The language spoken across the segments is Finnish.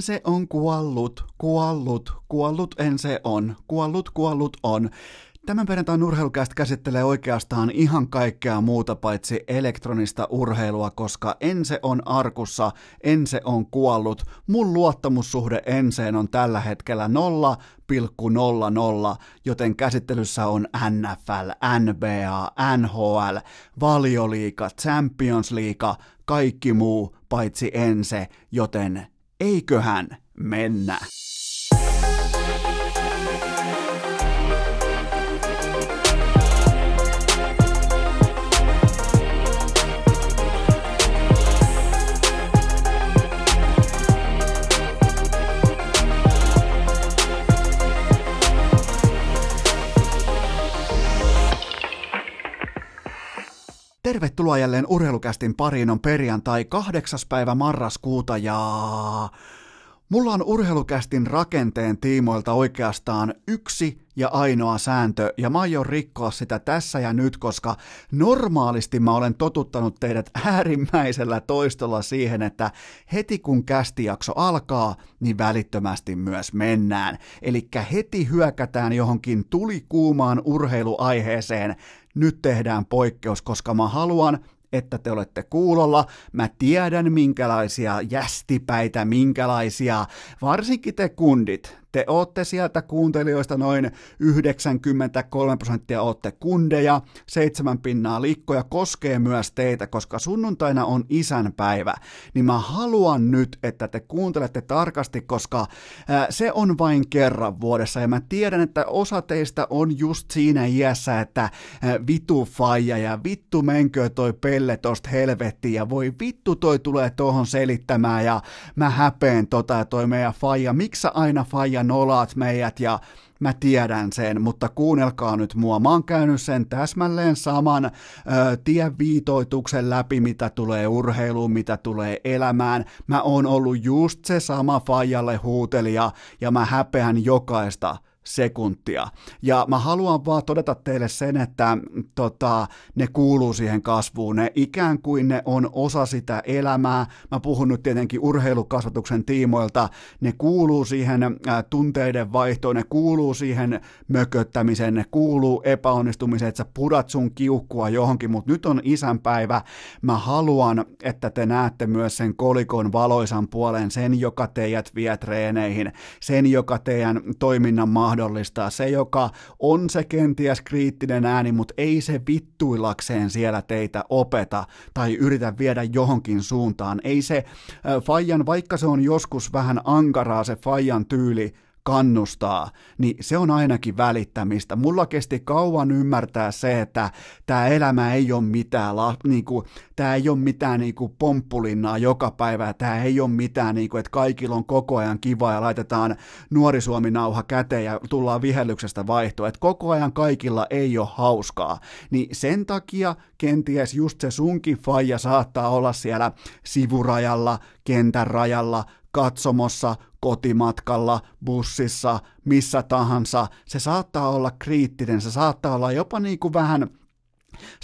Ense on kuollut, kuollut, kuollut Ense on, kuollut, kuollut on. Tämän perjantain urheilukästä käsittelee oikeastaan ihan kaikkea muuta paitsi elektronista urheilua, koska Ense on arkussa, Ense on kuollut. Mun luottamussuhde Enseen on tällä hetkellä 0,00, joten käsittelyssä on NFL, NBA, NHL, valioliika, Champions League, kaikki muu paitsi Ense, joten eiköhän mennä. Tervetuloa jälleen urheilukästin pariin, on perjantai 8. päivä marraskuuta ja mulla on urheilukästin rakenteen tiimoilta oikeastaan yksi ja ainoa sääntö, ja mä aion rikkoa sitä tässä ja nyt, koska normaalisti mä olen totuttanut teidät äärimmäisellä toistolla siihen, että heti kun kästijakso alkaa, niin välittömästi myös mennään. Eli heti hyökätään johonkin tulikuumaan urheiluaiheeseen, nyt tehdään poikkeus, koska mä haluan, että te olette kuulolla. Mä tiedän, minkälaisia jästipäitä, minkälaisia, varsinkin te kundit, te ootte sieltä kuuntelijoista noin 93 prosenttia ootte kundeja, seitsemän pinnaa liikkoja koskee myös teitä, koska sunnuntaina on isänpäivä, niin mä haluan nyt, että te kuuntelette tarkasti, koska se on vain kerran vuodessa. Ja mä tiedän, että osa teistä on just siinä iässä, että vitu faija ja vittu menkö toi pelle tosta helvettiin ja voi vittu toi tulee tohon selittämään ja mä häpeen tota ja toi meidän faija, miksi aina faija ja nolaat meidät ja mä tiedän sen, mutta kuunnelkaa nyt mua. Mä oon käynyt sen täsmälleen saman ö, tieviitoituksen läpi, mitä tulee urheiluun, mitä tulee elämään. Mä oon ollut just se sama faijalle huutelija ja mä häpeän jokaista sekuntia. Ja mä haluan vaan todeta teille sen, että tota, ne kuuluu siihen kasvuun, ne ikään kuin ne on osa sitä elämää. Mä puhun nyt tietenkin urheilukasvatuksen tiimoilta, ne kuuluu siihen ä, tunteiden vaihtoon, ne kuuluu siihen mököttämiseen, ne kuuluu epäonnistumiseen, että sä pudat sun kiukkua johonkin, mutta nyt on isänpäivä. Mä haluan, että te näette myös sen kolikon valoisan puolen, sen, joka teidät vie treeneihin, sen, joka teidän toiminnan mahdollistaa mahdollistaa. Se, joka on se kenties kriittinen ääni, mutta ei se vittuillakseen siellä teitä opeta tai yritä viedä johonkin suuntaan. Ei se äh, Fajan, vaikka se on joskus vähän ankaraa se Fajan tyyli, kannustaa, niin se on ainakin välittämistä. Mulla kesti kauan ymmärtää se, että tämä elämä ei ole mitään, niin kuin, tämä ei ole mitään niin kuin pomppulinnaa joka päivä, tämä ei ole mitään, niin kuin, että kaikilla on koko ajan kiva ja laitetaan nuori Suomi-nauha käteen ja tullaan vihellyksestä vaihtoa, että koko ajan kaikilla ei ole hauskaa. Niin sen takia kenties just se sunkin faija saattaa olla siellä sivurajalla, kentän rajalla, katsomossa, kotimatkalla, bussissa, missä tahansa. Se saattaa olla kriittinen, se saattaa olla jopa niin kuin vähän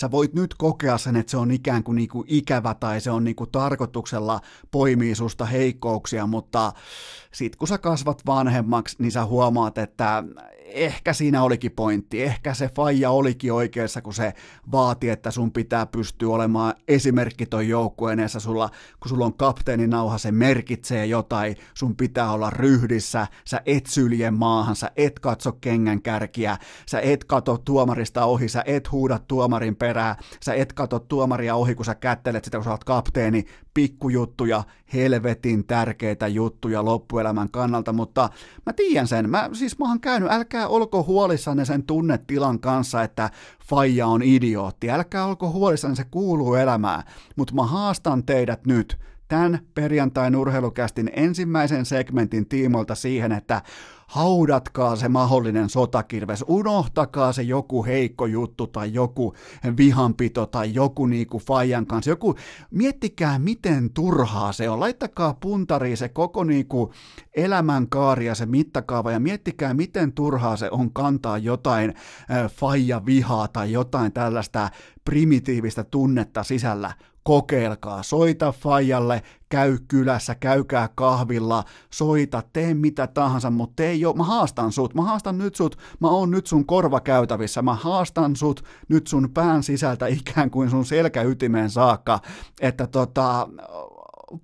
sä voit nyt kokea sen, että se on ikään kuin, niin kuin ikävä tai se on niin kuin tarkoituksella poimii susta heikkouksia, mutta sit kun sä kasvat vanhemmaksi, niin sä huomaat, että ehkä siinä olikin pointti, ehkä se faija olikin oikeassa, kun se vaati, että sun pitää pystyä olemaan esimerkki ton joukkueen sulla, kun sulla on kapteenin nauha, se merkitsee jotain, sun pitää olla ryhdissä, sä et sylje maahan, sä et katso kengän kärkiä, sä et kato tuomarista ohi, sä et huuda tuomarin perää, sä et kato tuomaria ohi, kun sä kättelet sitä, kun sä oot kapteeni, pikkujuttuja, helvetin tärkeitä juttuja loppuelämän kannalta, mutta mä tiedän sen, mä siis mä oon käynyt, älkää olko huolissanne sen tunnetilan kanssa, että faija on idiootti, älkää olko huolissanne, se kuuluu elämään, mutta mä haastan teidät nyt, tämän perjantain urheilukästin ensimmäisen segmentin tiimoilta siihen, että haudatkaa se mahdollinen sotakirves, unohtakaa se joku heikko juttu tai joku vihanpito tai joku niinku fajan kanssa, joku, miettikää miten turhaa se on, laittakaa puntariin se koko niinku elämänkaari ja se mittakaava ja miettikää miten turhaa se on kantaa jotain äh, faija vihaa tai jotain tällaista primitiivistä tunnetta sisällä, kokeilkaa, soita Fajalle, käy kylässä, käykää kahvilla, soita, tee mitä tahansa, mutta tee jo, mä haastan sut, mä haastan nyt sut, mä oon nyt sun korvakäytävissä, mä haastan sut nyt sun pään sisältä ikään kuin sun selkäytimeen saakka, että tota,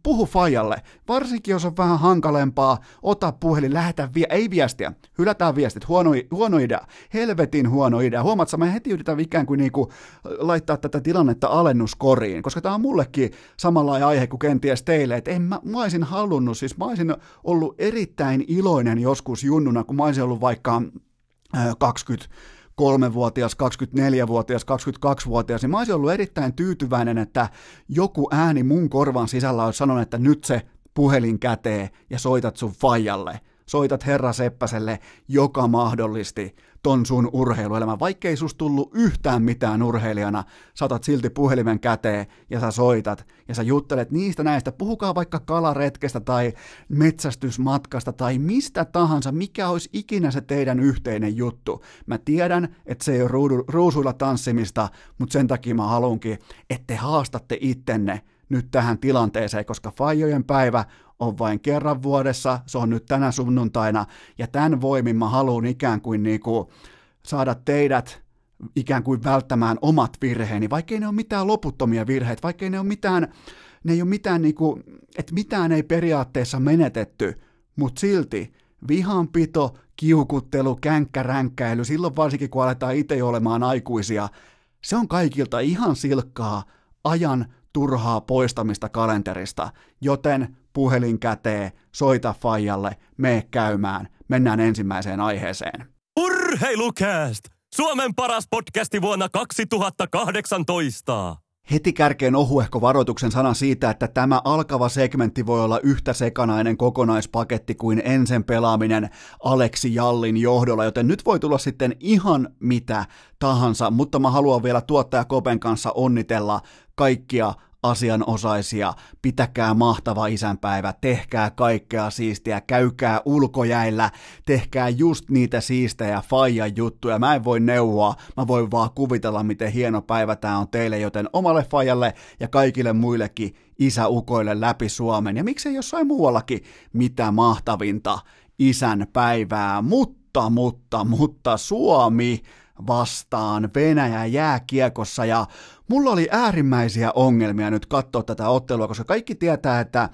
puhu fajalle, varsinkin jos on vähän hankalempaa, ota puhelin, lähetä vie, ei viestiä, hylätään viestit, huono, huono idea, helvetin huono idea. Huomaat, mä heti yritän ikään kuin niinku laittaa tätä tilannetta alennuskoriin, koska tämä on mullekin samanlainen aihe kuin kenties teille, että en mä, mä olisin halunnut, siis mä olisin ollut erittäin iloinen joskus junnuna, kun mä olisin ollut vaikka 20 23-vuotias, 24-vuotias, 22-vuotias, niin mä olisin ollut erittäin tyytyväinen, että joku ääni mun korvan sisällä olisi sanonut, että nyt se puhelin kätee ja soitat sun fajalle. Soitat Herra Seppäselle, joka mahdollisti ton sun urheiluelämän. Vaikkei sus tullut yhtään mitään urheilijana, saatat silti puhelimen käteen ja sä soitat ja sä juttelet niistä näistä. Puhukaa vaikka kalaretkestä tai metsästysmatkasta tai mistä tahansa, mikä olisi ikinä se teidän yhteinen juttu. Mä tiedän, että se ei ole ruudu, ruusuilla tanssimista, mutta sen takia mä haluankin, että te haastatte ittenne nyt tähän tilanteeseen, koska Fajojen päivä on vain kerran vuodessa, se on nyt tänä sunnuntaina, ja tämän voimin mä haluan ikään kuin niinku saada teidät ikään kuin välttämään omat virheeni, vaikkei ne ole mitään loputtomia virheitä, vaikkei ne ole mitään, ne ei ole mitään niinku, että mitään ei periaatteessa menetetty, mutta silti vihanpito, kiukuttelu, känkkäränkkäily, silloin varsinkin kun aletaan itse olemaan aikuisia, se on kaikilta ihan silkkaa ajan turhaa poistamista kalenterista, joten puhelin käteen, soita Fajalle, mene käymään, mennään ensimmäiseen aiheeseen. Urheilukääst! Suomen paras podcasti vuonna 2018! Heti kärkeen ohuehko varoituksen sana siitä, että tämä alkava segmentti voi olla yhtä sekanainen kokonaispaketti kuin ensin pelaaminen Aleksi Jallin johdolla, joten nyt voi tulla sitten ihan mitä tahansa, mutta mä haluan vielä tuottaja Kopen kanssa onnitella kaikkia asianosaisia, pitäkää mahtava isänpäivä, tehkää kaikkea siistiä, käykää ulkojäillä, tehkää just niitä siistejä faijan juttuja. Mä en voi neuvoa, mä voin vaan kuvitella, miten hieno päivä tää on teille, joten omalle fajalle ja kaikille muillekin isäukoille läpi Suomen. Ja miksei jossain muuallakin, mitä mahtavinta isän päivää, mutta, mutta, mutta Suomi vastaan Venäjä jääkiekossa ja Mulla oli äärimmäisiä ongelmia nyt katsoa tätä ottelua, koska kaikki tietää, että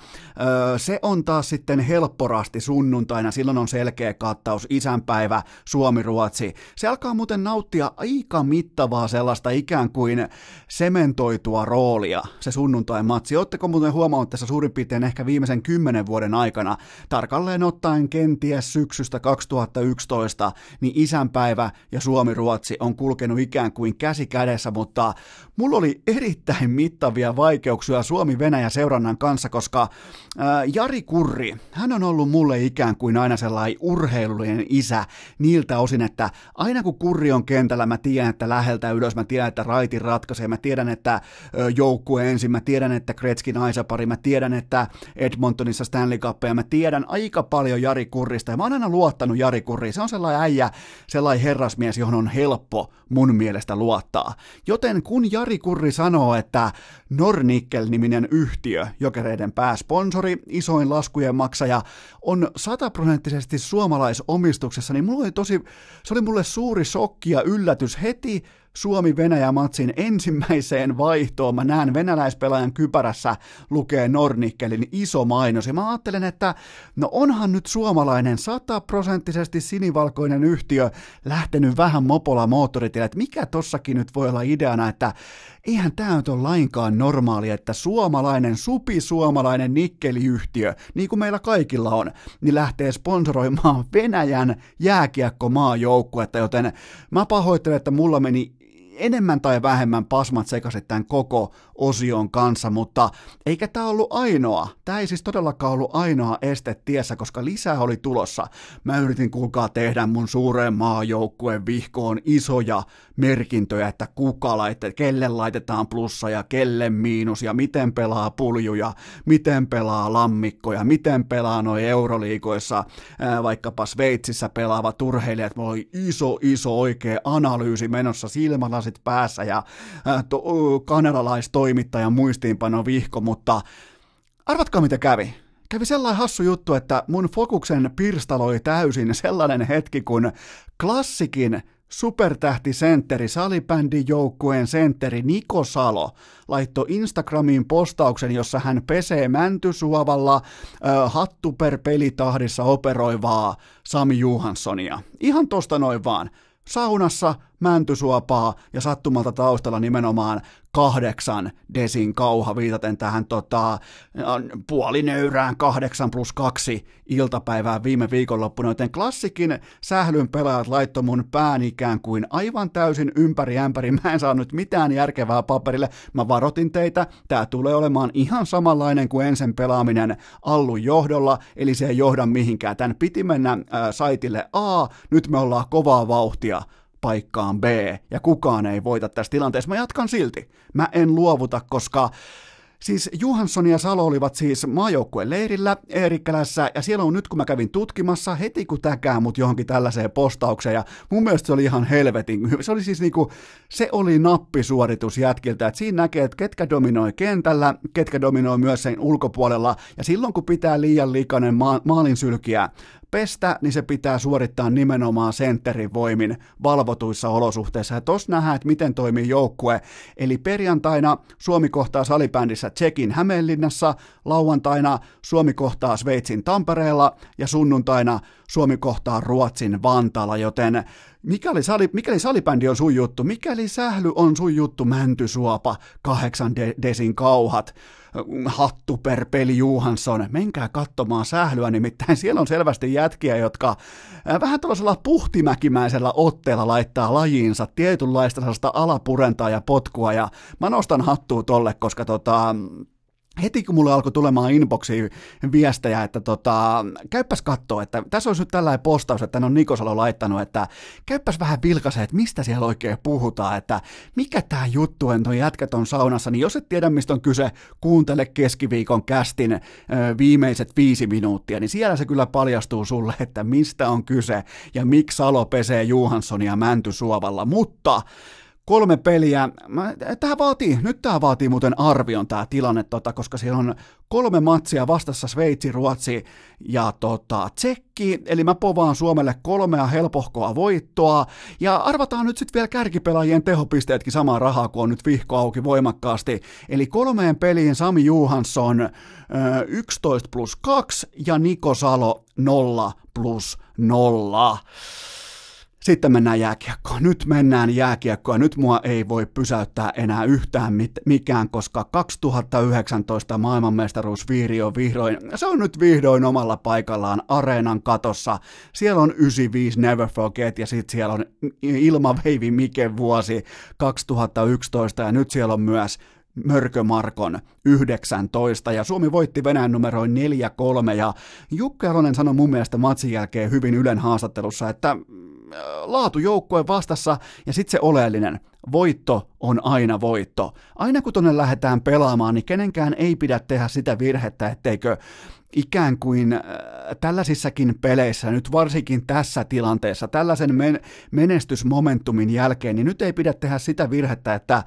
ö, se on taas sitten helpporasti sunnuntaina, silloin on selkeä kattaus, isänpäivä, Suomi-Ruotsi. Se alkaa muuten nauttia aika mittavaa sellaista ikään kuin sementoitua roolia, se sunnuntai-matsi. Oletteko muuten huomannut tässä suurin piirtein ehkä viimeisen kymmenen vuoden aikana, tarkalleen ottaen kenties syksystä 2011, niin isänpäivä ja Suomi-Ruotsi on kulkenut ikään kuin käsi kädessä, mutta mulla oli erittäin mittavia vaikeuksia Suomi-Venäjä seurannan kanssa, koska Jari Kurri, hän on ollut mulle ikään kuin aina sellainen urheilullinen isä niiltä osin, että aina kun Kurri on kentällä, mä tiedän, että läheltä ylös, mä tiedän, että raitin ratkaisee, mä tiedän, että joukkue ensin, mä tiedän, että Kretskin aisapari, mä tiedän, että Edmontonissa Stanley Cup, ja mä tiedän aika paljon Jari Kurrista, ja mä oon aina luottanut Jari Kurriin, se on sellainen äijä, sellainen herrasmies, johon on helppo mun mielestä luottaa. Joten kun Jari Jari Kurri sanoo, että Nornickel-niminen yhtiö, jokereiden pääsponsori, isoin laskujen maksaja, on sataprosenttisesti suomalaisomistuksessa, niin mulla oli tosi, se oli mulle suuri shokki ja yllätys heti Suomi-Venäjä-matsin ensimmäiseen vaihtoon. Mä näen venäläispelaajan kypärässä lukee Nornikkelin iso mainos, ja mä ajattelen, että no onhan nyt suomalainen sataprosenttisesti sinivalkoinen yhtiö lähtenyt vähän mopola moottoritielle, että mikä tossakin nyt voi olla ideana, että eihän tämä nyt ole lainkaan normaali, että suomalainen, supisuomalainen nikkeliyhtiö, niin kuin meillä kaikilla on, niin lähtee sponsoroimaan Venäjän jääkiekkomaajoukkuetta, joten mä pahoittelen, että mulla meni enemmän tai vähemmän pasmat sekaisin tämän koko osion kanssa, mutta eikä tämä ollut ainoa. Tämä ei siis todellakaan ollut ainoa este tiessä, koska lisää oli tulossa. Mä yritin kuulkaa tehdä mun suureen maajoukkueen vihkoon isoja merkintöjä, että kuka laittaa, kelle laitetaan plussa ja kelle miinus ja miten pelaa puljuja, miten pelaa lammikkoja, miten pelaa noin euroliikoissa, ää, vaikkapa Sveitsissä pelaavat urheilijat. Mulla oli iso, iso oikea analyysi menossa silmälasit lasit päässä ja äh, to, kanadalaistoimittajan muistiinpano vihko, mutta arvatkaa mitä kävi. Kävi sellainen hassu juttu, että mun fokuksen pirstaloi täysin sellainen hetki, kun klassikin supertähtisentteri, salibändin joukkueen sentteri Niko Salo laittoi Instagramiin postauksen, jossa hän pesee Mäntysuovalla äh, hattu per pelitahdissa operoivaa Sami Johanssonia. Ihan tosta noin vaan. Saunassa mäntysuopaa ja sattumalta taustalla nimenomaan kahdeksan desin kauha viitaten tähän tota, puolinöyrään kahdeksan plus kaksi iltapäivää viime viikonloppuna, joten klassikin sählyn pelaajat laittoi mun pään ikään kuin aivan täysin ympäri ämpäri. Mä en saanut mitään järkevää paperille. Mä varotin teitä, tää tulee olemaan ihan samanlainen kuin ensin pelaaminen Allun johdolla, eli se ei johda mihinkään. Tän piti mennä ää, saitille A, nyt me ollaan kovaa vauhtia paikkaan B, ja kukaan ei voita tässä tilanteessa. Mä jatkan silti. Mä en luovuta, koska Siis Johansson ja Salo olivat siis maajoukkueen leirillä Eerikkälässä, ja siellä on nyt, kun mä kävin tutkimassa, heti kun täkää mut johonkin tällaiseen postaukseen, ja mun mielestä se oli ihan helvetin. Se oli siis niinku, se oli nappisuoritus jätkiltä, että siinä näkee, että ketkä dominoi kentällä, ketkä dominoi myös sen ulkopuolella, ja silloin kun pitää liian likainen ma- maalinsylkiä pestä, niin se pitää suorittaa nimenomaan sentterin voimin valvotuissa olosuhteissa. Ja tossa nähdään, että miten toimii joukkue. Eli perjantaina Suomi kohtaa salibändissä Tsekin Hämeenlinnassa, lauantaina Suomi kohtaa Sveitsin Tampereella ja sunnuntaina Suomi kohtaa Ruotsin Vantaalla, joten mikäli, sali, mikäli salibändi on sun juttu, mikäli sähly on sun juttu, mäntysuopa, kahdeksan de- desin kauhat, hattu per peli Johansson, menkää katsomaan sählyä, nimittäin siellä on selvästi jätkiä, jotka vähän tällaisella puhtimäkimäisellä otteella laittaa lajiinsa tietynlaista alapurentaa ja potkua, ja mä nostan hattua tolle, koska tota, heti kun mulle alkoi tulemaan inboxiin viestejä, että tota, käyppäs kattoo, että tässä olisi nyt tällainen postaus, että on Nikosalo laittanut, että käyppäs vähän vilkaisee, että mistä siellä oikein puhutaan, että mikä tämä juttu on, toi jätkät on saunassa, niin jos et tiedä mistä on kyse, kuuntele keskiviikon kästin ö, viimeiset viisi minuuttia, niin siellä se kyllä paljastuu sulle, että mistä on kyse ja miksi Salo pesee Johanssonia Mäntysuovalla, mutta kolme peliä. Mä, tää vaatii, nyt tämä vaatii muuten arvion tämä tilanne, tota, koska siellä on kolme matsia vastassa Sveitsi, Ruotsi ja tota, Tsekki, eli mä povaan Suomelle kolmea helpohkoa voittoa, ja arvataan nyt sitten vielä kärkipelaajien tehopisteetkin samaa rahaa, kun on nyt vihko auki voimakkaasti, eli kolmeen peliin Sami Johansson 11 plus 2 ja Niko Salo 0 plus 0. Sitten mennään jääkiekkoon. Nyt mennään jääkiekkoon. Nyt mua ei voi pysäyttää enää yhtään mit- mikään, koska 2019 maailmanmestaruusviiri on vihdoin, se on nyt vihdoin omalla paikallaan areenan katossa. Siellä on 95 Never Forget ja sitten siellä on Ilmaveivi Mike vuosi 2011 ja nyt siellä on myös Mörkömarkon 19 ja Suomi voitti Venäjän numeroin 4-3 ja Jukka Jalonen sanoi mun mielestä matsin jälkeen hyvin Ylen haastattelussa, että laatujoukkue vastassa ja sitten se oleellinen, voitto on aina voitto. Aina kun tonne lähdetään pelaamaan, niin kenenkään ei pidä tehdä sitä virhettä, etteikö ikään kuin äh, tällaisissakin peleissä, nyt varsinkin tässä tilanteessa, tällaisen men- menestysmomentumin jälkeen, niin nyt ei pidä tehdä sitä virhettä, että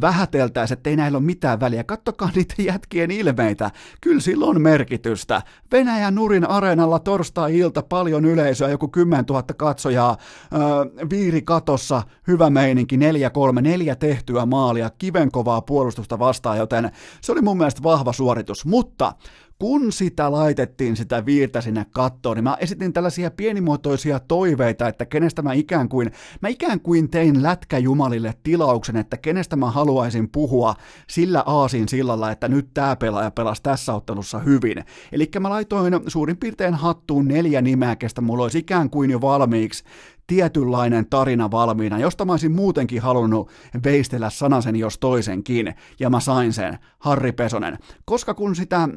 vähäteltäisiin, että ei näillä ole mitään väliä. Kattokaa niitä jätkien ilmeitä. Kyllä sillä on merkitystä. Venäjän Nurin areenalla torstai-ilta, paljon yleisöä, joku 10 000 katsojaa, öö, viiri katossa, hyvä meininki, 4-3, neljä tehtyä maalia, kivenkovaa puolustusta vastaan, joten se oli mun mielestä vahva suoritus. Mutta kun sitä laitettiin sitä viirtä sinne kattoon, niin mä esitin tällaisia pienimuotoisia toiveita, että kenestä mä ikään kuin, mä ikään kuin tein lätkäjumalille tilauksen, että kenestä mä haluaisin puhua sillä aasin sillalla, että nyt tämä pelaaja pelasi tässä ottelussa hyvin. Eli mä laitoin suurin piirtein hattuun neljä nimeä, kestä mulla olisi ikään kuin jo valmiiksi tietynlainen tarina valmiina, josta mä olisin muutenkin halunnut veistellä sanasen jos toisenkin, ja mä sain sen, Harri Pesonen. Koska kun sitä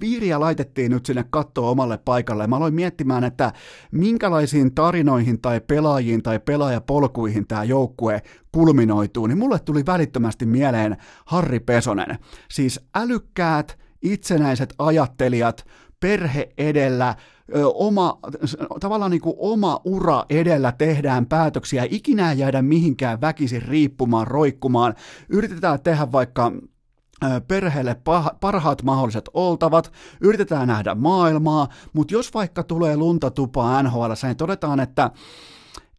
viiriä laitettiin nyt sinne kattoon omalle paikalle. Mä aloin miettimään, että minkälaisiin tarinoihin tai pelaajiin tai pelaajapolkuihin tämä joukkue kulminoituu, niin mulle tuli välittömästi mieleen Harri Pesonen. Siis älykkäät, itsenäiset ajattelijat, perhe edellä, oma, tavallaan niin kuin oma ura edellä tehdään päätöksiä, ikinä jäädä mihinkään väkisin riippumaan, roikkumaan, yritetään tehdä vaikka perheelle parhaat mahdolliset oltavat, yritetään nähdä maailmaa, mutta jos vaikka tulee lunta tupaa NHL, niin todetaan, että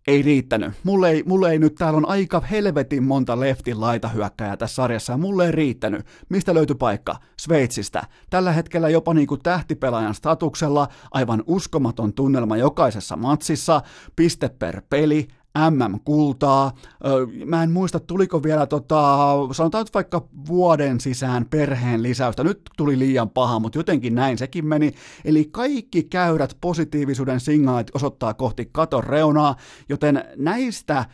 ei riittänyt. Mulle ei, mulle ei nyt, täällä on aika helvetin monta leftin laitahyökkäjää tässä sarjassa, ja mulle ei riittänyt. Mistä löytyi paikka? Sveitsistä. Tällä hetkellä jopa niin kuin tähtipelaajan statuksella, aivan uskomaton tunnelma jokaisessa matsissa, piste per peli, MM-kultaa. Mä en muista, tuliko vielä, tota, sanotaan nyt vaikka vuoden sisään perheen lisäystä. Nyt tuli liian paha, mutta jotenkin näin sekin meni. Eli kaikki käyrät positiivisuuden signaalit osoittaa kohti katon reunaa, joten näistä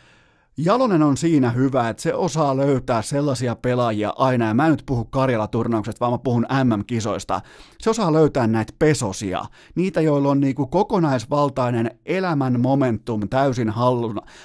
Jalonen on siinä hyvä, että se osaa löytää sellaisia pelaajia aina, ja mä en nyt puhu Karjala-turnauksesta, vaan mä puhun MM-kisoista. Se osaa löytää näitä pesosia, niitä, joilla on niinku kokonaisvaltainen elämän momentum täysin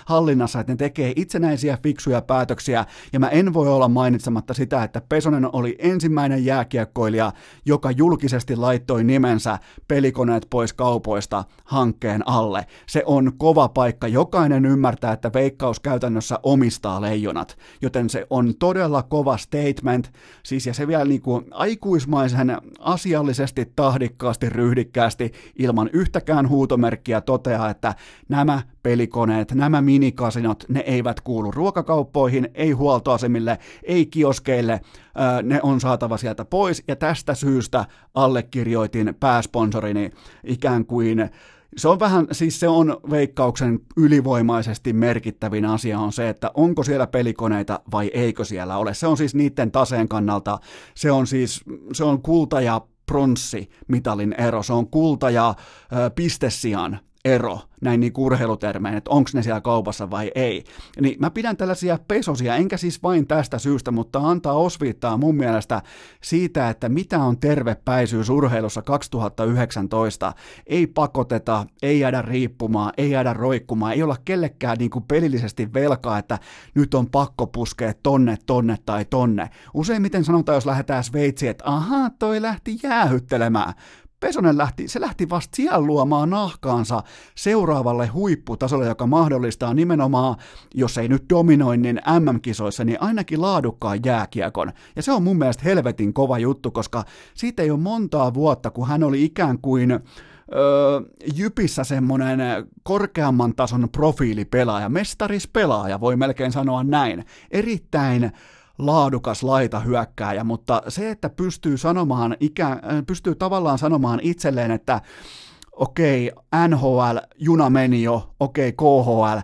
hallinnassa, että ne tekee itsenäisiä fiksuja päätöksiä, ja mä en voi olla mainitsematta sitä, että Pesonen oli ensimmäinen jääkiekkoilija, joka julkisesti laittoi nimensä pelikoneet pois kaupoista hankkeen alle. Se on kova paikka, jokainen ymmärtää, että veikkaus käy käytännössä omistaa leijonat, joten se on todella kova statement, siis ja se vielä niin kuin aikuismaisen asiallisesti, tahdikkaasti, ryhdikkäästi, ilman yhtäkään huutomerkkiä toteaa, että nämä pelikoneet, nämä minikasinot, ne eivät kuulu ruokakauppoihin, ei huoltoasemille, ei kioskeille, ne on saatava sieltä pois, ja tästä syystä allekirjoitin pääsponsorini ikään kuin se on vähän, siis se on veikkauksen ylivoimaisesti merkittävin asia on se, että onko siellä pelikoneita vai eikö siellä ole. Se on siis niiden taseen kannalta, se on siis, se on kulta ja pronssi mitalin ero, se on kulta ja ö, pistesian ero näin niin urheilutermein, että onko ne siellä kaupassa vai ei. Niin mä pidän tällaisia pesosia, enkä siis vain tästä syystä, mutta antaa osviittaa mun mielestä siitä, että mitä on tervepäisyys urheilussa 2019. Ei pakoteta, ei jäädä riippumaan, ei jäädä roikkumaan, ei olla kellekään niin kuin pelillisesti velkaa, että nyt on pakko puskea tonne, tonne tai tonne. Useimmiten sanotaan, jos lähdetään Sveitsiin, että ahaa, toi lähti jäähyttelemään. Pesonen lähti, se lähti vasta siellä luomaan nahkaansa seuraavalle huipputasolle, joka mahdollistaa nimenomaan, jos ei nyt dominoinnin MM-kisoissa, niin ainakin laadukkaan jääkiekon. Ja se on mun mielestä helvetin kova juttu, koska siitä ei ole montaa vuotta, kun hän oli ikään kuin öö, Jypissä semmoinen korkeamman tason profiilipelaaja, mestarispelaaja, voi melkein sanoa näin. Erittäin laadukas laita hyökkääjä, mutta se, että pystyy sanomaan, ikä, äh, pystyy tavallaan sanomaan itselleen, että okei, okay, NHL, juna meni jo, okei, okay, KHL,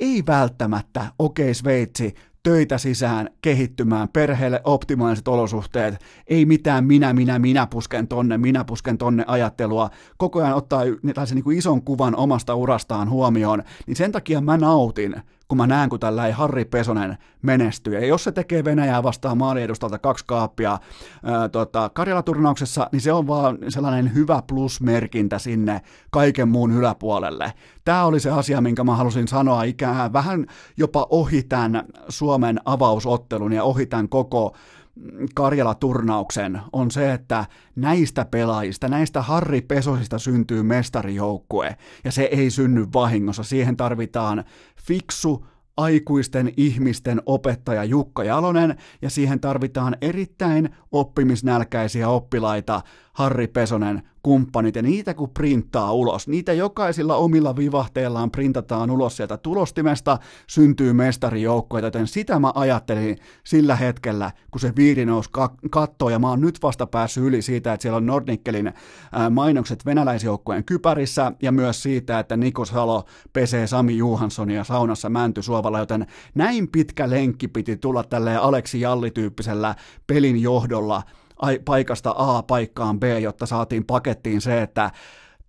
ei välttämättä, okei, okay, Sveitsi, töitä sisään, kehittymään, perheelle optimaaliset olosuhteet, ei mitään minä, minä, minä pusken tonne, minä pusken tonne ajattelua, koko ajan ottaa tällaisen niin kuin ison kuvan omasta urastaan huomioon, niin sen takia mä nautin kun mä näen, kun tällä ei Harri Pesonen menestyy. Ja jos se tekee Venäjää vastaan maaliedustalta kaksi kaappia ää, tota, Karjala-turnauksessa, niin se on vaan sellainen hyvä plusmerkintä sinne kaiken muun yläpuolelle. Tämä oli se asia, minkä mä halusin sanoa ikään vähän jopa ohi tämän Suomen avausottelun ja ohi tämän koko Karjala-turnauksen on se, että näistä pelaajista, näistä Harri Pesosista syntyy mestarijoukkue, ja se ei synny vahingossa. Siihen tarvitaan fiksu, aikuisten ihmisten opettaja Jukka Jalonen, ja siihen tarvitaan erittäin oppimisnälkäisiä oppilaita, Harri Pesonen, kumppanit, ja niitä kun printtaa ulos, niitä jokaisilla omilla vivahteillaan printataan ulos sieltä tulostimesta, syntyy mestarijoukkoja, joten sitä mä ajattelin sillä hetkellä, kun se viiri nousi kattoon, ja mä oon nyt vasta päässyt yli siitä, että siellä on Nordnickelin mainokset venäläisjoukkojen kypärissä, ja myös siitä, että Nikos Halo pesee Sami Johanssonia saunassa Mäntysuovalla, joten näin pitkä lenkki piti tulla tälleen Aleksi Jalli-tyyppisellä pelin johdolla, paikasta A paikkaan B, jotta saatiin pakettiin se, että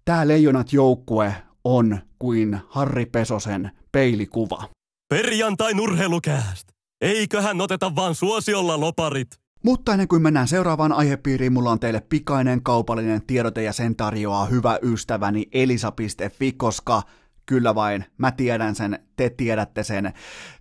tämä Leijonat joukkue on kuin Harri Pesosen peilikuva. Perjantai nurheilukääst. Eiköhän oteta vaan suosiolla loparit. Mutta ennen kuin mennään seuraavaan aihepiiriin, mulla on teille pikainen kaupallinen tiedote ja sen tarjoaa hyvä ystäväni elisa.fi, koska Kyllä vain, mä tiedän sen, te tiedätte sen.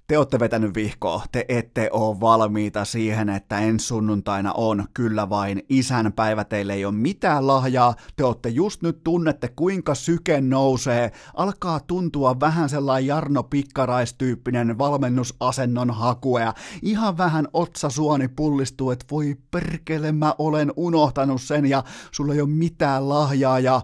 te olette vetänyt vihkoa, te ette ole valmiita siihen, että ensi sunnuntaina on kyllä vain isän päivä, teille ei ole mitään lahjaa, te olette just nyt tunnette kuinka syke nousee, alkaa tuntua vähän sellainen Jarno Pikkaraistyyppinen valmennusasennon haku ja ihan vähän otsasuoni pullistuu, että voi perkele mä olen unohtanut sen ja sulla ei ole mitään lahjaa. Ja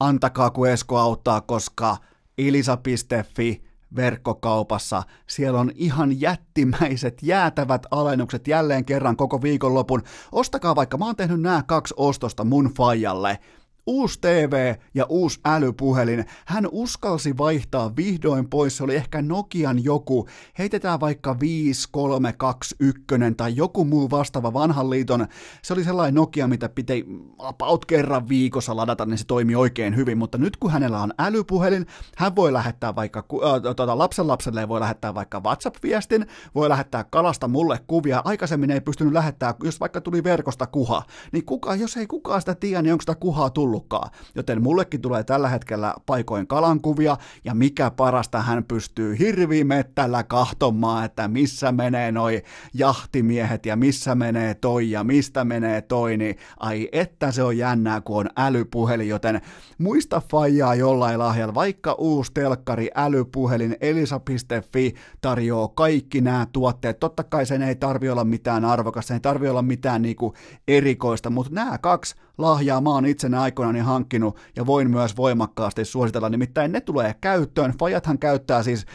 antakaa kun Esko auttaa, koska ilisa.fi verkkokaupassa. Siellä on ihan jättimäiset, jäätävät alennukset jälleen kerran koko viikonlopun. Ostakaa vaikka, mä oon tehnyt nämä kaksi ostosta mun fajalle uusi TV ja uusi älypuhelin. Hän uskalsi vaihtaa vihdoin pois, se oli ehkä Nokian joku, heitetään vaikka 5321 tai joku muu vastaava vanhan liiton. Se oli sellainen Nokia, mitä piti about kerran viikossa ladata, niin se toimi oikein hyvin, mutta nyt kun hänellä on älypuhelin, hän voi lähettää vaikka, äh, tuota, lapsen lapselle voi lähettää vaikka WhatsApp-viestin, voi lähettää kalasta mulle kuvia, aikaisemmin ei pystynyt lähettää, jos vaikka tuli verkosta kuha, niin kuka, jos ei kukaan sitä tiedä, niin onko sitä kuhaa tullut tullutkaan. Joten mullekin tulee tällä hetkellä paikoin kalankuvia, ja mikä parasta hän pystyy hirvimettällä kahtomaan, että missä menee noi jahtimiehet, ja missä menee toi, ja mistä menee toi, niin ai että se on jännää, kun on älypuhelin, joten muista fajaa jollain lahjalla, vaikka uusi telkkari, älypuhelin, elisa.fi tarjoaa kaikki nämä tuotteet. Totta kai sen ei tarvi olla mitään arvokasta, sen ei tarvi olla mitään niinku erikoista, mutta nämä kaksi lahjaa. Mä oon itse aikoinaan hankkinut ja voin myös voimakkaasti suositella, nimittäin ne tulee käyttöön. Fajathan käyttää siis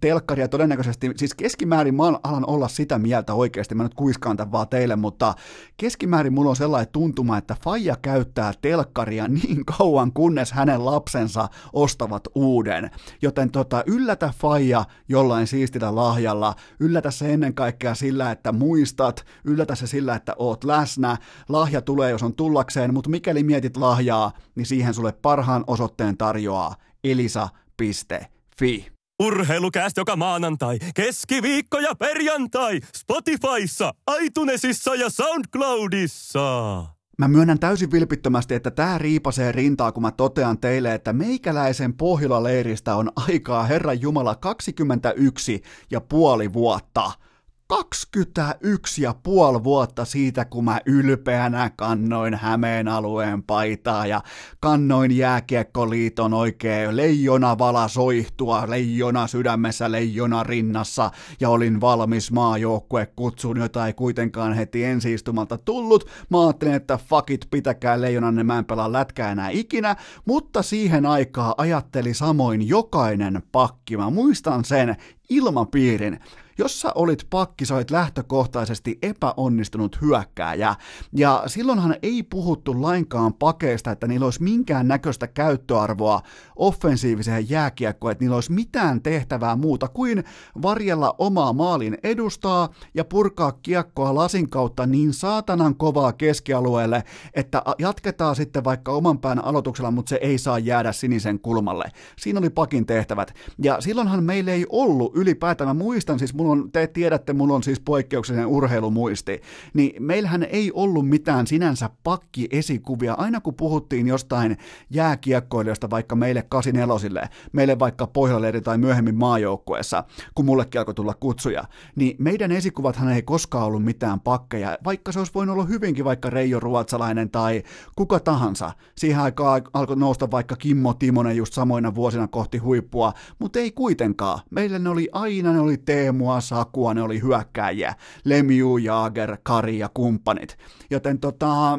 telkkaria todennäköisesti, siis keskimäärin mä alan olla sitä mieltä oikeasti, mä nyt kuiskaan tämän vaan teille, mutta keskimäärin mulla on sellainen tuntuma, että Faija käyttää telkkaria niin kauan, kunnes hänen lapsensa ostavat uuden. Joten tota, yllätä Faija jollain siistillä lahjalla, yllätä se ennen kaikkea sillä, että muistat, yllätä se sillä, että oot läsnä, lahja tulee, jos on tullakseen, mutta mikäli mietit lahjaa, niin siihen sulle parhaan osoitteen tarjoaa elisa.fi. Urheilukääst joka maanantai, keskiviikko ja perjantai Spotifyssa, iTunesissa ja SoundCloudissa. Mä myönnän täysin vilpittömästi, että tää riipasee rintaa, kun mä totean teille, että meikäläisen Pohjola-leiristä on aikaa Herran Jumala 21 ja puoli vuotta – 21 ja puoli vuotta siitä, kun mä ylpeänä kannoin Hämeen alueen paitaa ja kannoin jääkiekkoliiton oikein leijona vala soihtua, leijona sydämessä, leijona rinnassa ja olin valmis maajoukkue kutsuun, jota ei kuitenkaan heti ensiistumalta tullut. Mä ajattelin, että fuck it, pitäkää leijonanne, mä en pelaa lätkää enää ikinä, mutta siihen aikaa ajatteli samoin jokainen pakki. Mä muistan sen ilmapiirin. Jos sä olit pakki, sä olit lähtökohtaisesti epäonnistunut hyökkääjä, ja silloinhan ei puhuttu lainkaan pakeista, että niillä olisi minkään näköistä käyttöarvoa offensiiviseen jääkiekkoon, että niillä olisi mitään tehtävää muuta kuin varjella omaa maalin edustaa ja purkaa kiekkoa lasin kautta niin saatanan kovaa keskialueelle, että jatketaan sitten vaikka oman pään aloituksella, mutta se ei saa jäädä sinisen kulmalle. Siinä oli pakin tehtävät. Ja silloinhan meillä ei ollut ylipäätään, mä muistan siis, mulla on, te tiedätte, mulla on siis poikkeuksellinen urheilumuisti, niin meillähän ei ollut mitään sinänsä pakki-esikuvia, aina kun puhuttiin jostain jääkiekkoilijoista vaikka meille 84 meille vaikka Pohjaleiri tai myöhemmin maajoukkueessa, kun mullekin alkoi tulla kutsuja, niin meidän esikuvathan ei koskaan ollut mitään pakkeja, vaikka se olisi voinut olla hyvinkin vaikka Reijo Ruotsalainen tai kuka tahansa. Siihen aikaan alkoi nousta vaikka Kimmo Timonen just samoina vuosina kohti huippua, mutta ei kuitenkaan. Meille ne oli aina, ne oli Teemua, Sakua, ne oli hyökkääjiä, Lemiu, Jaager, Kari ja kumppanit. Joten tota,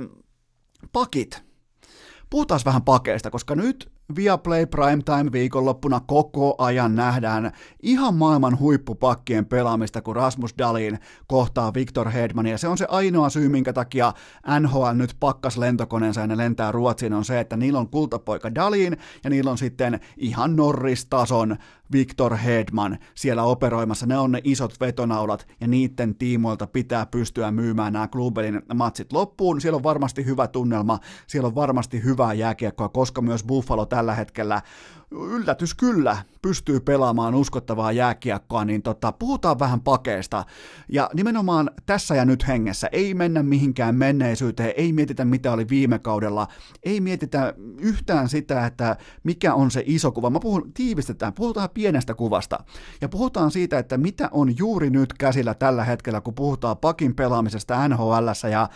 pakit. Puhutaan vähän pakeista, koska nyt Viaplay Primetime viikonloppuna koko ajan nähdään ihan maailman huippupakkien pelaamista, kun Rasmus Dalin kohtaa Victor Hedman, ja se on se ainoa syy, minkä takia NHL nyt pakkas lentokoneensa ja ne lentää Ruotsiin, on se, että niillä on kultapoika Dalin, ja niillä on sitten ihan Norris-tason Victor Hedman siellä operoimassa. Ne on ne isot vetonaulat ja niiden tiimoilta pitää pystyä myymään nämä Klubelin matsit loppuun. Siellä on varmasti hyvä tunnelma, siellä on varmasti hyvää jääkiekkoa, koska myös Buffalo tällä hetkellä yllätys kyllä pystyy pelaamaan uskottavaa jääkiekkoa, niin tota, puhutaan vähän pakeesta. Ja nimenomaan tässä ja nyt hengessä ei mennä mihinkään menneisyyteen, ei mietitä mitä oli viime kaudella, ei mietitä yhtään sitä, että mikä on se iso kuva. Mä puhun, tiivistetään, puhutaan pienestä kuvasta. Ja puhutaan siitä, että mitä on juuri nyt käsillä tällä hetkellä, kun puhutaan pakin pelaamisesta NHL ja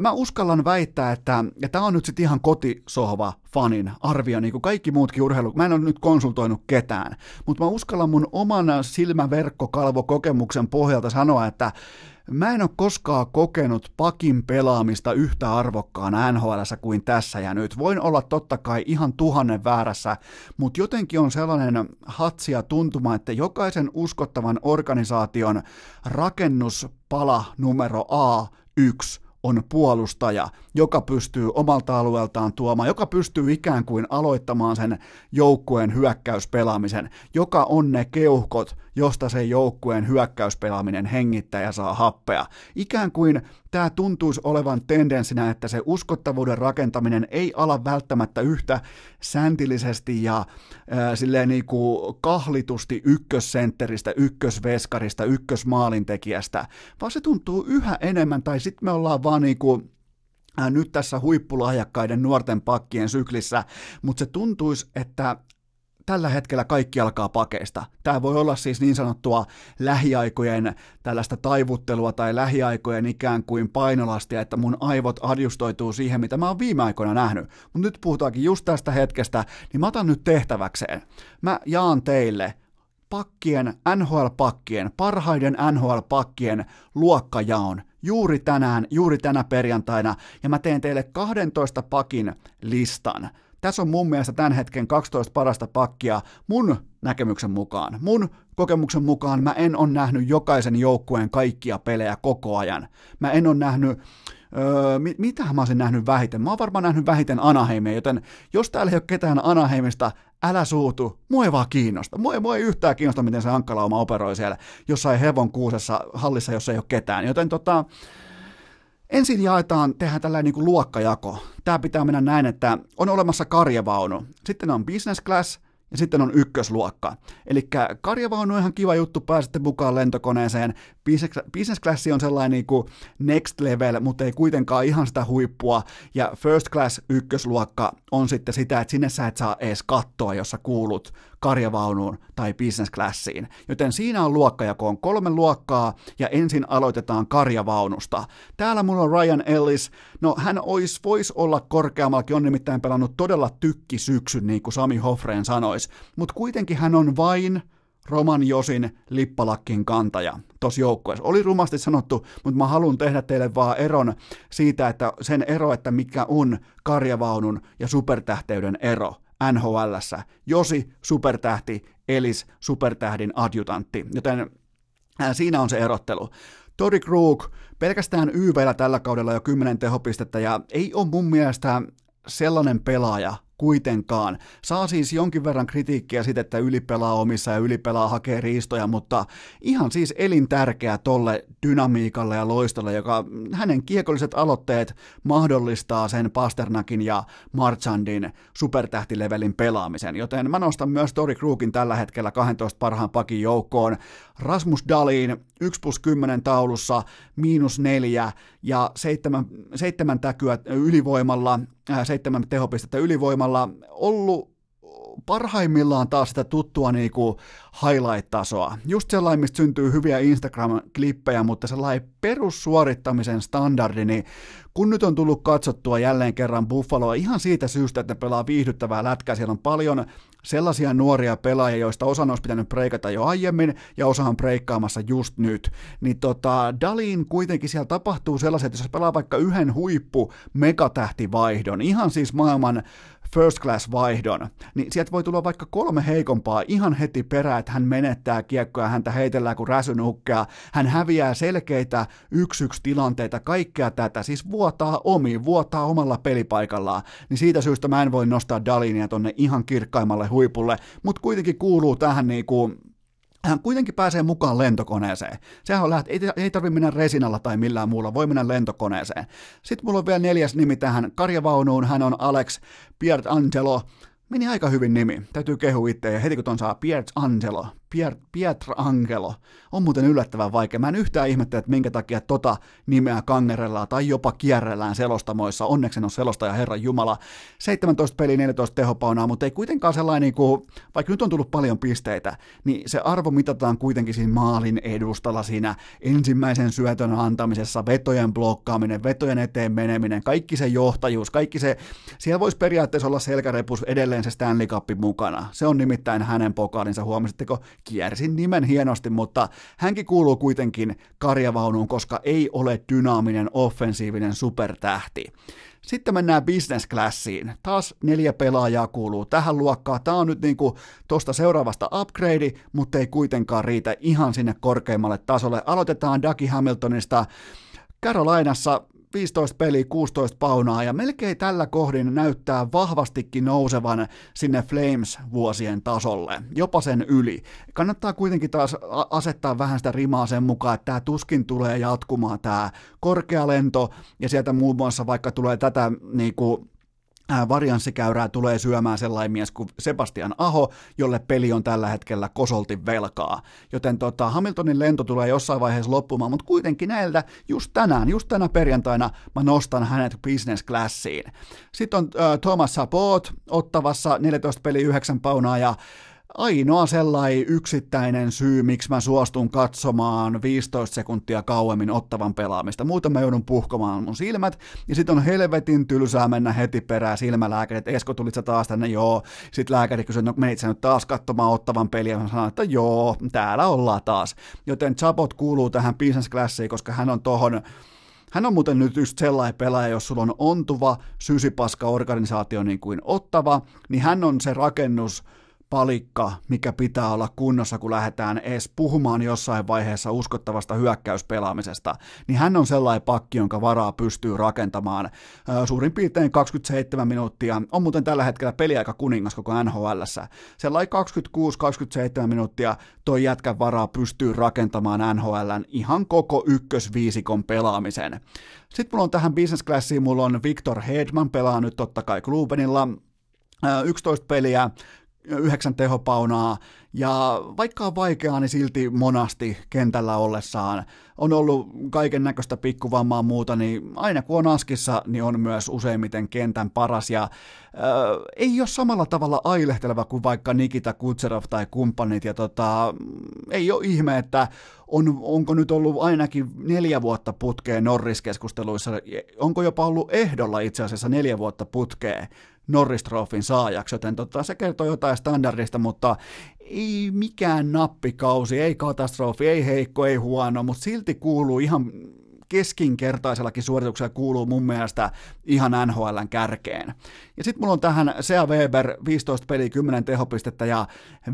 Mä uskallan väittää, että, tämä on nyt sitten ihan kotisohva fanin arvio, niin kuin kaikki muutkin urheilu. Mä en ole nyt konsultoinut ketään, mutta mä uskallan mun oman silmäverkkokalvokokemuksen pohjalta sanoa, että Mä en ole koskaan kokenut pakin pelaamista yhtä arvokkaana nhl kuin tässä ja nyt. Voin olla totta kai ihan tuhannen väärässä, mutta jotenkin on sellainen hatsia tuntuma, että jokaisen uskottavan organisaation rakennuspala numero A1 on puolustaja, joka pystyy omalta alueeltaan tuomaan, joka pystyy ikään kuin aloittamaan sen joukkueen hyökkäyspelaamisen, joka on ne keuhkot, josta se joukkueen hyökkäyspelaaminen hengittää ja saa happea. Ikään kuin tämä tuntuisi olevan tendenssinä, että se uskottavuuden rakentaminen ei ala välttämättä yhtä säntillisesti ja ää, silleen niin kuin kahlitusti ykkössentteristä, ykkösveskarista, ykkösmaalintekijästä, vaan se tuntuu yhä enemmän, tai sitten me ollaan vaan niin kuin nyt tässä huippulahjakkaiden nuorten pakkien syklissä, mutta se tuntuisi, että tällä hetkellä kaikki alkaa pakeista. Tämä voi olla siis niin sanottua lähiaikojen tällaista taivuttelua tai lähiaikojen ikään kuin painolastia, että mun aivot adjustoituu siihen, mitä mä oon viime aikoina nähnyt. Mutta nyt puhutaankin just tästä hetkestä, niin mä otan nyt tehtäväkseen. Mä jaan teille pakkien, NHL-pakkien, parhaiden NHL-pakkien luokkajaon juuri tänään, juuri tänä perjantaina, ja mä teen teille 12 pakin listan tässä on mun mielestä tämän hetken 12 parasta pakkia mun näkemyksen mukaan. Mun kokemuksen mukaan mä en ole nähnyt jokaisen joukkueen kaikkia pelejä koko ajan. Mä en ole nähnyt Öö, mit, mitä mä olisin nähnyt vähiten? Mä oon varmaan nähnyt vähiten Anaheimia, joten jos täällä ei ole ketään Anaheimista, älä suutu, mua ei vaan kiinnosta. Mua ei, mua ei yhtään kiinnosta, miten se Ankkalauma operoi siellä jossain hevon kuusessa hallissa, jossa ei ole ketään. Joten tota, Ensin jaetaan, tehdään tällainen niin kuin luokkajako. Tämä pitää mennä näin, että on olemassa karjavaunu, sitten on business class ja sitten on ykkösluokka. Eli karjavaunu on ihan kiva juttu, pääsette mukaan lentokoneeseen. Business class on sellainen niin kuin next level, mutta ei kuitenkaan ihan sitä huippua. Ja first class ykkösluokka on sitten sitä, että sinne sä et saa edes kattoa, jossa kuulut karjavaunuun tai business classiin. Joten siinä on luokkajako on kolme luokkaa ja ensin aloitetaan karjavaunusta. Täällä mulla on Ryan Ellis. No hän ois, voisi olla korkeammallakin, on nimittäin pelannut todella tykki syksyn, niin kuin Sami Hoffreen sanoisi. Mutta kuitenkin hän on vain Roman Josin lippalakkin kantaja tuossa joukkueessa. Oli rumasti sanottu, mutta mä haluan tehdä teille vaan eron siitä, että sen ero, että mikä on karjavaunun ja supertähteyden ero. Nhl Josi supertähti, Elis supertähdin adjutantti. Joten ää, siinä on se erottelu. Tori Krug, pelkästään YVllä tällä kaudella jo 10 tehopistettä ja ei ole mun mielestä sellainen pelaaja, kuitenkaan. Saa siis jonkin verran kritiikkiä siitä, että ylipelaa omissa ja ylipelaa hakee riistoja, mutta ihan siis elintärkeä tolle dynamiikalle ja loistolle, joka hänen kiekolliset aloitteet mahdollistaa sen Pasternakin ja Marchandin supertähtilevelin pelaamisen, joten mä nostan myös Tori Krugin tällä hetkellä 12 parhaan pakin joukkoon. Rasmus Dalin 1 plus 10 taulussa, miinus 4 ja 7, 7 täkyä ylivoimalla, 7 tehopistettä ylivoimalla, ollut parhaimmillaan taas sitä tuttua niinku highlight-tasoa. Just sellainen, mistä syntyy hyviä Instagram-klippejä, mutta sellainen perussuorittamisen standardi, niin kun nyt on tullut katsottua jälleen kerran Buffaloa ihan siitä syystä, että ne pelaa viihdyttävää lätkää, siellä on paljon sellaisia nuoria pelaajia, joista osa olisi pitänyt breikata jo aiemmin ja osa on breikkaamassa just nyt, niin tota, Dalin kuitenkin siellä tapahtuu sellaiset, että jos pelaa vaikka yhden huippu megatähtivaihdon, ihan siis maailman first class vaihdon, niin sieltä voi tulla vaikka kolme heikompaa ihan heti perään, että hän menettää kiekkoa, häntä heitellään kuin räsynukkea, hän häviää selkeitä yksi-yksi tilanteita, kaikkea tätä, siis vuotaa omi, vuotaa omalla pelipaikallaan, niin siitä syystä mä en voi nostaa Dalinia tonne ihan kirkkaimmalle huipulle, mutta kuitenkin kuuluu tähän niinku hän kuitenkin pääsee mukaan lentokoneeseen. Sehän on läht, ei, ei tarvitse mennä resinalla tai millään muulla, voi mennä lentokoneeseen. Sitten mulla on vielä neljäs nimi tähän karjavaunuun, hän on Alex Piert Angelo, Meni aika hyvin nimi, täytyy kehua itse, ja heti kun ton saa Piet Angelo, Pier, Pietro Angelo, on muuten yllättävän vaikea. Mä en yhtään ihmettele, että minkä takia tota nimeä kangerellaan tai jopa kierrellään selostamoissa. Onneksi ole selostaja, Herran Jumala. 17 peli, 14 tehopaunaa, mutta ei kuitenkaan sellainen, niin kuin, vaikka nyt on tullut paljon pisteitä, niin se arvo mitataan kuitenkin siinä maalin edustalla, siinä ensimmäisen syötön antamisessa, vetojen blokkaaminen, vetojen eteen meneminen, kaikki se johtajuus, kaikki se, siellä voisi periaatteessa olla selkärepus edelleen se Stanley Cup mukana. Se on nimittäin hänen pokaalinsa, huomasitteko? Kiersin nimen hienosti, mutta hänkin kuuluu kuitenkin karjavaunuun, koska ei ole dynaaminen offensiivinen supertähti. Sitten mennään business classiin. Taas neljä pelaajaa kuuluu tähän luokkaan. Tämä on nyt niinku tuosta seuraavasta upgrade, mutta ei kuitenkaan riitä ihan sinne korkeimmalle tasolle. Aloitetaan Ducky Hamiltonista. Carolinassa 15 peliä, 16 paunaa ja melkein tällä kohdin näyttää vahvastikin nousevan sinne Flames-vuosien tasolle, jopa sen yli. Kannattaa kuitenkin taas asettaa vähän sitä rimaa sen mukaan, että tämä tuskin tulee jatkumaan tämä korkea lento ja sieltä muun muassa vaikka tulee tätä niin kuin, varianssikäyrää tulee syömään sellainen mies kuin Sebastian Aho, jolle peli on tällä hetkellä kosolti velkaa. Joten tota, Hamiltonin lento tulee jossain vaiheessa loppumaan, mutta kuitenkin näiltä just tänään, just tänä perjantaina mä nostan hänet business classiin. Sitten on äh, Thomas Sabot ottavassa 14 peli 9 paunaa ja ainoa sellainen yksittäinen syy, miksi mä suostun katsomaan 15 sekuntia kauemmin ottavan pelaamista. Muuten mä joudun puhkomaan mun silmät, ja sit on helvetin tylsää mennä heti perään silmälääkärit. Esko, tulit sä taas tänne? Joo. Sitten lääkäri kysyi, no menit sä nyt taas katsomaan ottavan peliä? Mä sanoin, että joo, täällä ollaan taas. Joten Chabot kuuluu tähän business classiin, koska hän on tohon hän on muuten nyt just sellainen pelaaja, jos sulla on ontuva sysipaska organisaatio niin kuin ottava, niin hän on se rakennus, palikka, mikä pitää olla kunnossa, kun lähdetään edes puhumaan jossain vaiheessa uskottavasta hyökkäyspelaamisesta, niin hän on sellainen pakki, jonka varaa pystyy rakentamaan suurin piirtein 27 minuuttia. On muuten tällä hetkellä peliaika kuningas koko NHL. Sellainen 26-27 minuuttia toi jätkän varaa pystyy rakentamaan NHLn ihan koko ykkösviisikon pelaamisen. Sitten mulla on tähän business classiin, mulla on Victor Hedman pelaa nyt totta kai Klubenilla, 11 peliä, yhdeksän tehopaunaa, ja vaikka on vaikeaa, niin silti monasti kentällä ollessaan on ollut kaiken näköistä pikkuvammaa muuta, niin aina kun on askissa, niin on myös useimmiten kentän paras, ja äh, ei ole samalla tavalla ailehteleva kuin vaikka Nikita Kutserov tai kumppanit, ja tota, ei ole ihme, että on, onko nyt ollut ainakin neljä vuotta putkeen Norris-keskusteluissa, onko jopa ollut ehdolla itse asiassa neljä vuotta putkeen Norris-trofin saajaksi, joten tota, se kertoo jotain standardista, mutta ei mikään nappikausi, ei katastrofi, ei heikko, ei huono, mutta silti kuuluu ihan keskinkertaisellakin suorituksella kuuluu mun mielestä ihan NHLn kärkeen. Ja sitten mulla on tähän Sea Weber 15 peli 10 tehopistettä ja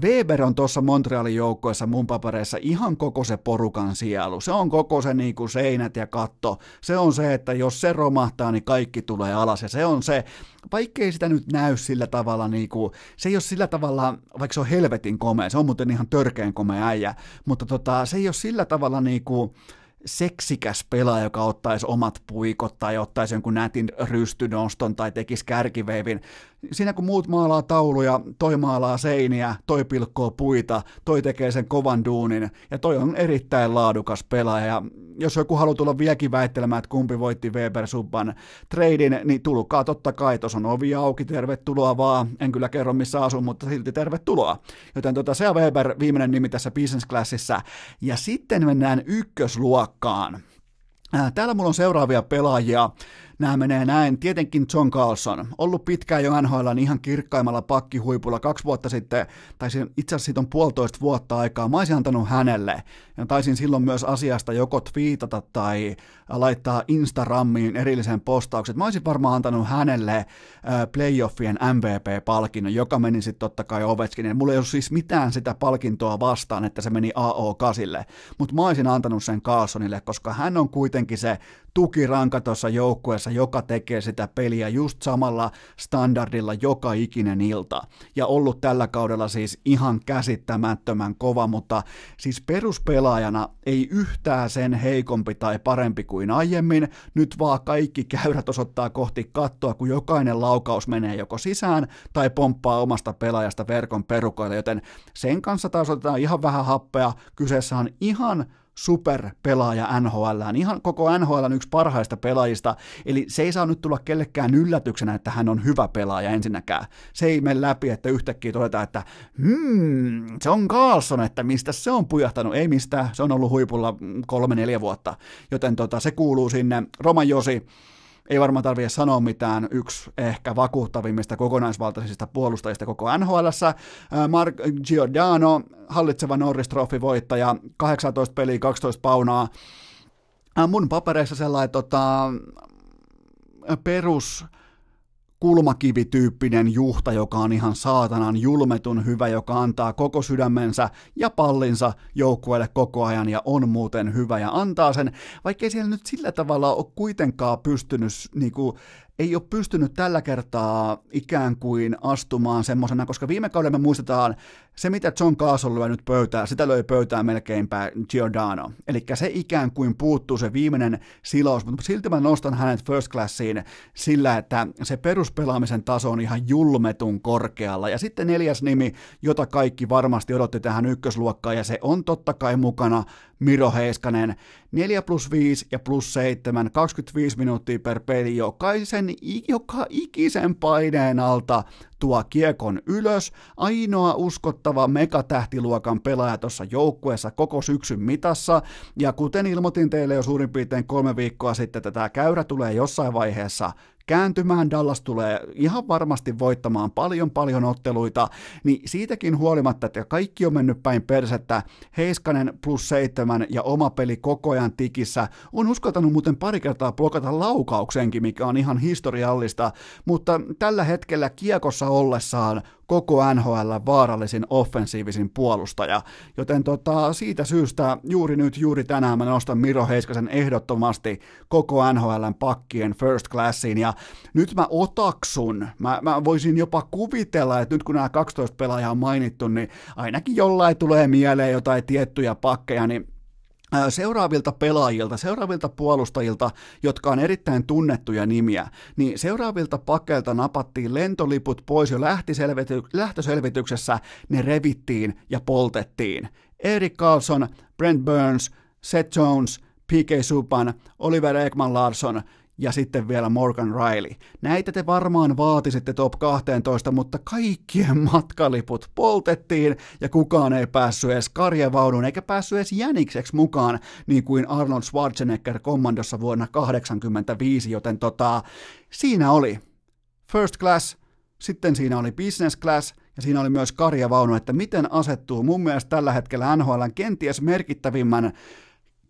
Weber on tuossa Montrealin joukkoissa mun papereissa ihan koko se porukan sielu. Se on koko se niinku seinät ja katto. Se on se, että jos se romahtaa, niin kaikki tulee alas ja se on se, vaikkei sitä nyt näy sillä tavalla, niinku, se ei ole sillä tavalla, vaikka se on helvetin komea, se on muuten ihan törkeän komea äijä, mutta tota, se ei ole sillä tavalla niinku, seksikäs pelaaja, joka ottaisi omat puikot tai ottaisi jonkun nätin rystynoston tai tekisi kärkiveivin siinä kun muut maalaa tauluja, toi maalaa seiniä, toi pilkkoo puita, toi tekee sen kovan duunin, ja toi on erittäin laadukas pelaaja. Ja jos joku haluaa tulla vieläkin väittelemään, että kumpi voitti Weber Subban treidin, niin tulkaa totta kai, tuossa on ovi auki, tervetuloa vaan. En kyllä kerro missä asun, mutta silti tervetuloa. Joten tota, se on Weber viimeinen nimi tässä business classissa. Ja sitten mennään ykkösluokkaan. Täällä mulla on seuraavia pelaajia. Nämä menee näin. Tietenkin John Carlson, ollut pitkään jo NHL ihan kirkkaimmalla pakkihuipulla kaksi vuotta sitten, tai itse asiassa siitä on puolitoista vuotta aikaa. Mä olisin antanut hänelle, ja taisin silloin myös asiasta joko twiitata tai laittaa Instagramiin erillisen postauksen. Mä olisin varmaan antanut hänelle playoffien MVP-palkinnon, joka meni sitten totta kai Ovechkinille. Mulla ei ollut siis mitään sitä palkintoa vastaan, että se meni AO-kasille, mutta mä olisin antanut sen Carlsonille, koska hän on kuitenkin se tukiranka tuossa joukkueessa, joka tekee sitä peliä just samalla standardilla joka ikinen ilta. Ja ollut tällä kaudella siis ihan käsittämättömän kova, mutta siis peruspelaajana ei yhtään sen heikompi tai parempi kuin aiemmin. Nyt vaan kaikki käyrät osoittaa kohti kattoa, kun jokainen laukaus menee joko sisään tai pomppaa omasta pelaajasta verkon perukoille, joten sen kanssa taas otetaan ihan vähän happea. Kyseessä on ihan superpelaaja NHL, ihan koko NHL yksi parhaista pelaajista, eli se ei saa nyt tulla kellekään yllätyksenä, että hän on hyvä pelaaja ensinnäkään. Se ei mene läpi, että yhtäkkiä todetaan, että hmm, se on Carlson, että mistä se on pujahtanut, ei mistään, se on ollut huipulla kolme-neljä vuotta, joten tota, se kuuluu sinne. Roman Josi, ei varmaan tarvitse sanoa mitään, yksi ehkä vakuuttavimmista kokonaisvaltaisista puolustajista koko nhl Mark Giordano, hallitseva Norris Trophy-voittaja, 18 peliä, 12 paunaa. Mun papereissa sellainen tota, perus kulmakivityyppinen juhta, joka on ihan saatanan julmetun hyvä, joka antaa koko sydämensä ja pallinsa joukkueelle koko ajan ja on muuten hyvä ja antaa sen, vaikkei siellä nyt sillä tavalla ole kuitenkaan pystynyt niinku, ei ole pystynyt tällä kertaa ikään kuin astumaan semmoisena, koska viime kaudella me muistetaan se, mitä John Carson lyö nyt pöytää, sitä löi pöytää melkeinpä Giordano. Eli se ikään kuin puuttuu se viimeinen silaus, mutta silti mä nostan hänet first classiin sillä, että se peruspelaamisen taso on ihan julmetun korkealla. Ja sitten neljäs nimi, jota kaikki varmasti odotti tähän ykkösluokkaan, ja se on totta kai mukana Miro Heiskanen. 4 plus 5 ja plus 7, 25 minuuttia per peli, jokaisen, joka ikisen paineen alta tuo kiekon ylös, ainoa uskottava megatähtiluokan pelaaja tuossa joukkueessa koko syksyn mitassa, ja kuten ilmoitin teille jo suurin piirtein kolme viikkoa sitten, että tämä käyrä tulee jossain vaiheessa kääntymään, Dallas tulee ihan varmasti voittamaan paljon paljon otteluita, niin siitäkin huolimatta, että kaikki on mennyt päin persettä, Heiskanen plus seitsemän ja oma peli koko ajan tikissä, on uskaltanut muuten pari kertaa blokata laukauksenkin, mikä on ihan historiallista, mutta tällä hetkellä kiekossa ollessaan koko NHL vaarallisin offensiivisin puolustaja. Joten tota, siitä syystä juuri nyt, juuri tänään mä nostan Miro Heiskasen ehdottomasti koko NHLn pakkien first classiin. Ja nyt mä otaksun, mä, mä voisin jopa kuvitella, että nyt kun nämä 12 pelaajaa on mainittu, niin ainakin jollain tulee mieleen jotain tiettyjä pakkeja, niin seuraavilta pelaajilta, seuraavilta puolustajilta, jotka on erittäin tunnettuja nimiä, niin seuraavilta pakeilta napattiin lentoliput pois jo lähtöselvityksessä, ne revittiin ja poltettiin. Erik Carlson, Brent Burns, Seth Jones, P.K. Supan, Oliver Ekman Larsson ja sitten vielä Morgan Riley. Näitä te varmaan vaatisitte top 12, mutta kaikkien matkaliput poltettiin ja kukaan ei päässyt edes karjavaunuun eikä päässyt edes jänikseksi mukaan, niin kuin Arnold Schwarzenegger kommandossa vuonna 1985, joten tota, siinä oli first class, sitten siinä oli business class ja siinä oli myös karjavaunu, että miten asettuu mun mielestä tällä hetkellä NHLn kenties merkittävimmän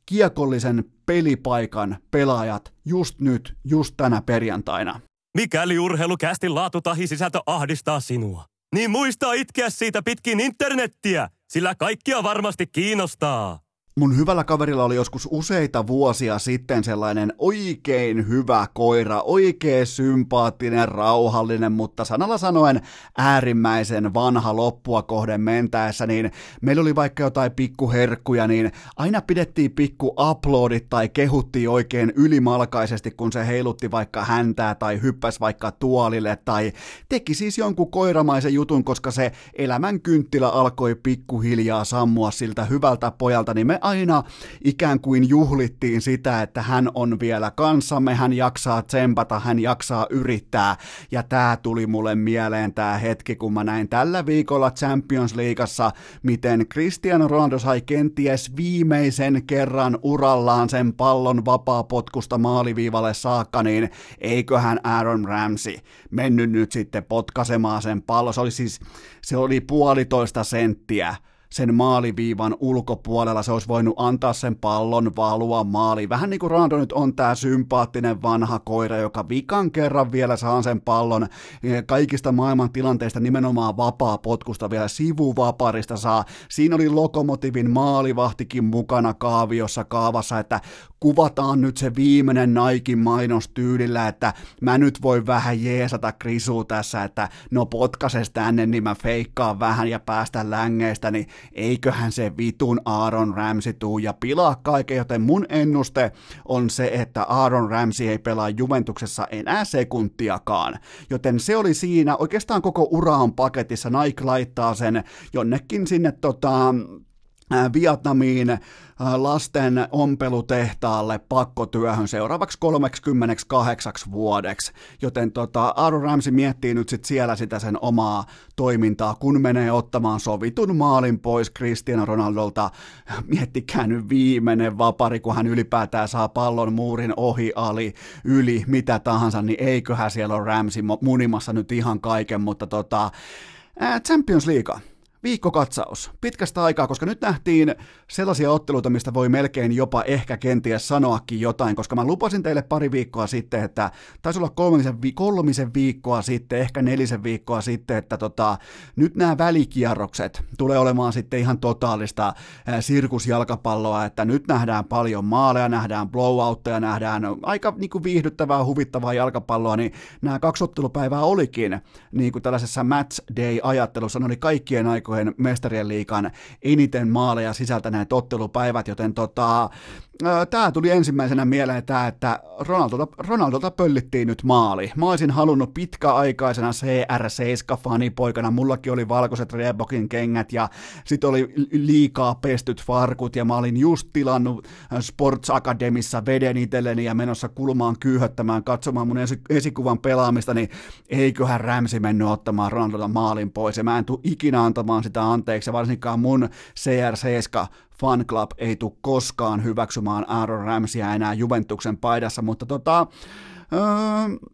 kiekollisen pelipaikan pelaajat just nyt, just tänä perjantaina. Mikäli urheilukästin laatu tahi sisältö ahdistaa sinua, niin muista itkeä siitä pitkin internettiä, sillä kaikkia varmasti kiinnostaa. Mun hyvällä kaverilla oli joskus useita vuosia sitten sellainen oikein hyvä koira, oikein sympaattinen, rauhallinen, mutta sanalla sanoen äärimmäisen vanha loppua kohden mentäessä, niin meillä oli vaikka jotain pikkuherkkuja, niin aina pidettiin pikku uploadit tai kehuttiin oikein ylimalkaisesti, kun se heilutti vaikka häntää tai hyppäsi vaikka tuolille tai teki siis jonkun koiramaisen jutun, koska se elämän kynttilä alkoi pikkuhiljaa sammua siltä hyvältä pojalta, niin me aina ikään kuin juhlittiin sitä, että hän on vielä kanssamme, hän jaksaa tsempata, hän jaksaa yrittää. Ja tämä tuli mulle mieleen tämä hetki, kun mä näin tällä viikolla Champions Leagueassa, miten Cristiano Ronaldo sai kenties viimeisen kerran urallaan sen pallon vapaapotkusta maaliviivalle saakka, niin eiköhän Aaron Ramsey mennyt nyt sitten potkasemaan sen pallon. Se oli siis, se oli puolitoista senttiä sen maaliviivan ulkopuolella, se olisi voinut antaa sen pallon valua maaliin. Vähän niin kuin Ronaldo nyt on tämä sympaattinen vanha koira, joka vikan kerran vielä saa sen pallon kaikista maailman tilanteista nimenomaan vapaa potkusta vielä sivuvaparista saa. Siinä oli Lokomotivin maalivahtikin mukana kaaviossa kaavassa, että kuvataan nyt se viimeinen Naikin mainos tyylillä, että mä nyt voi vähän jeesata Krisu tässä, että no potkases tänne, niin mä feikkaan vähän ja päästä längeistä, niin eiköhän se vitun Aaron Ramsey tuu ja pilaa kaiken, joten mun ennuste on se, että Aaron Ramsey ei pelaa Juventuksessa enää sekuntiakaan, joten se oli siinä, oikeastaan koko ura on paketissa, Nike laittaa sen jonnekin sinne tota, Vietnamiin lasten ompelutehtaalle pakkotyöhön seuraavaksi 38 vuodeksi. Joten tota, Aaron Ramsey miettii nyt sit siellä sitä sen omaa toimintaa, kun menee ottamaan sovitun maalin pois Cristiano Ronaldolta. Miettikää nyt viimeinen vapari, kun hän ylipäätään saa pallon muurin ohi, ali, yli, mitä tahansa, niin eiköhän siellä ole Ramsey munimassa nyt ihan kaiken, mutta tota, Champions League viikkokatsaus. Pitkästä aikaa, koska nyt nähtiin sellaisia otteluita, mistä voi melkein jopa ehkä kenties sanoakin jotain, koska mä lupasin teille pari viikkoa sitten, että taisi olla kolmisen, vi- kolmisen viikkoa sitten, ehkä nelisen viikkoa sitten, että tota, nyt nämä välikierrokset tulee olemaan sitten ihan totaalista äh, sirkusjalkapalloa, että nyt nähdään paljon maaleja, nähdään blowoutteja, nähdään aika niin kuin viihdyttävää, huvittavaa jalkapalloa, niin nämä kaksi ottelupäivää olikin niin kuin tällaisessa match day-ajattelussa, ne oli kaikkien aikojen aikojen mestarien liikan eniten maaleja sisältäneet ottelupäivät, joten tota, tämä tuli ensimmäisenä mieleen tämä, että Ronaldolta, Ronaldolta pöllittiin nyt maali. Mä olisin halunnut pitkäaikaisena CR7-fanipoikana, mullakin oli valkoiset Reebokin kengät ja sitten oli liikaa pestyt farkut ja mä olin just tilannut Sports Academissa veden itselleni ja menossa kulmaan kyyhöttämään, katsomaan mun esikuvan pelaamista, niin eiköhän Rämsi mennyt ottamaan Ronaldolta maalin pois ja mä en tule ikinä antamaan sitä anteeksi, varsinkaan mun CR7 fan club ei tule koskaan hyväksymään Aaron Ramsia enää Juventuksen paidassa, mutta tota, öö,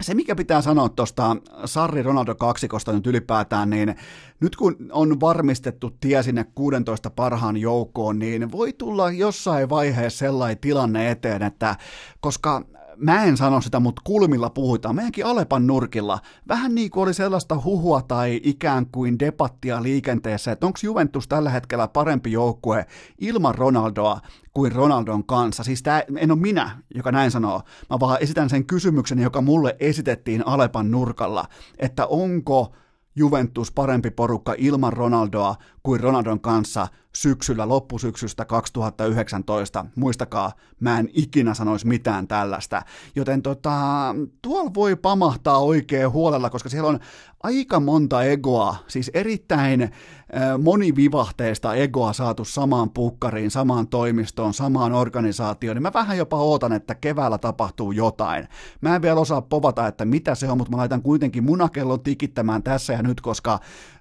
se, mikä pitää sanoa tuosta Sarri Ronaldo kaksikosta nyt ylipäätään, niin nyt kun on varmistettu tie sinne 16 parhaan joukkoon, niin voi tulla jossain vaiheessa sellainen tilanne eteen, että koska mä en sano sitä, mutta kulmilla puhutaan, meidänkin Alepan nurkilla, vähän niin kuin oli sellaista huhua tai ikään kuin debattia liikenteessä, että onko Juventus tällä hetkellä parempi joukkue ilman Ronaldoa kuin Ronaldon kanssa. Siis tämä en ole minä, joka näin sanoo, mä vaan esitän sen kysymyksen, joka mulle esitettiin Alepan nurkalla, että onko Juventus parempi porukka ilman Ronaldoa kuin Ronaldon kanssa syksyllä, loppusyksystä 2019. Muistakaa, mä en ikinä sanoisi mitään tällaista. Joten tota, tuolla voi pamahtaa oikein huolella, koska siellä on aika monta egoa, siis erittäin monivivahteista egoa saatu samaan pukkariin, samaan toimistoon, samaan organisaatioon, niin mä vähän jopa ootan, että keväällä tapahtuu jotain. Mä en vielä osaa povata, että mitä se on, mutta mä laitan kuitenkin munakellon tikittämään tässä ja nyt, koska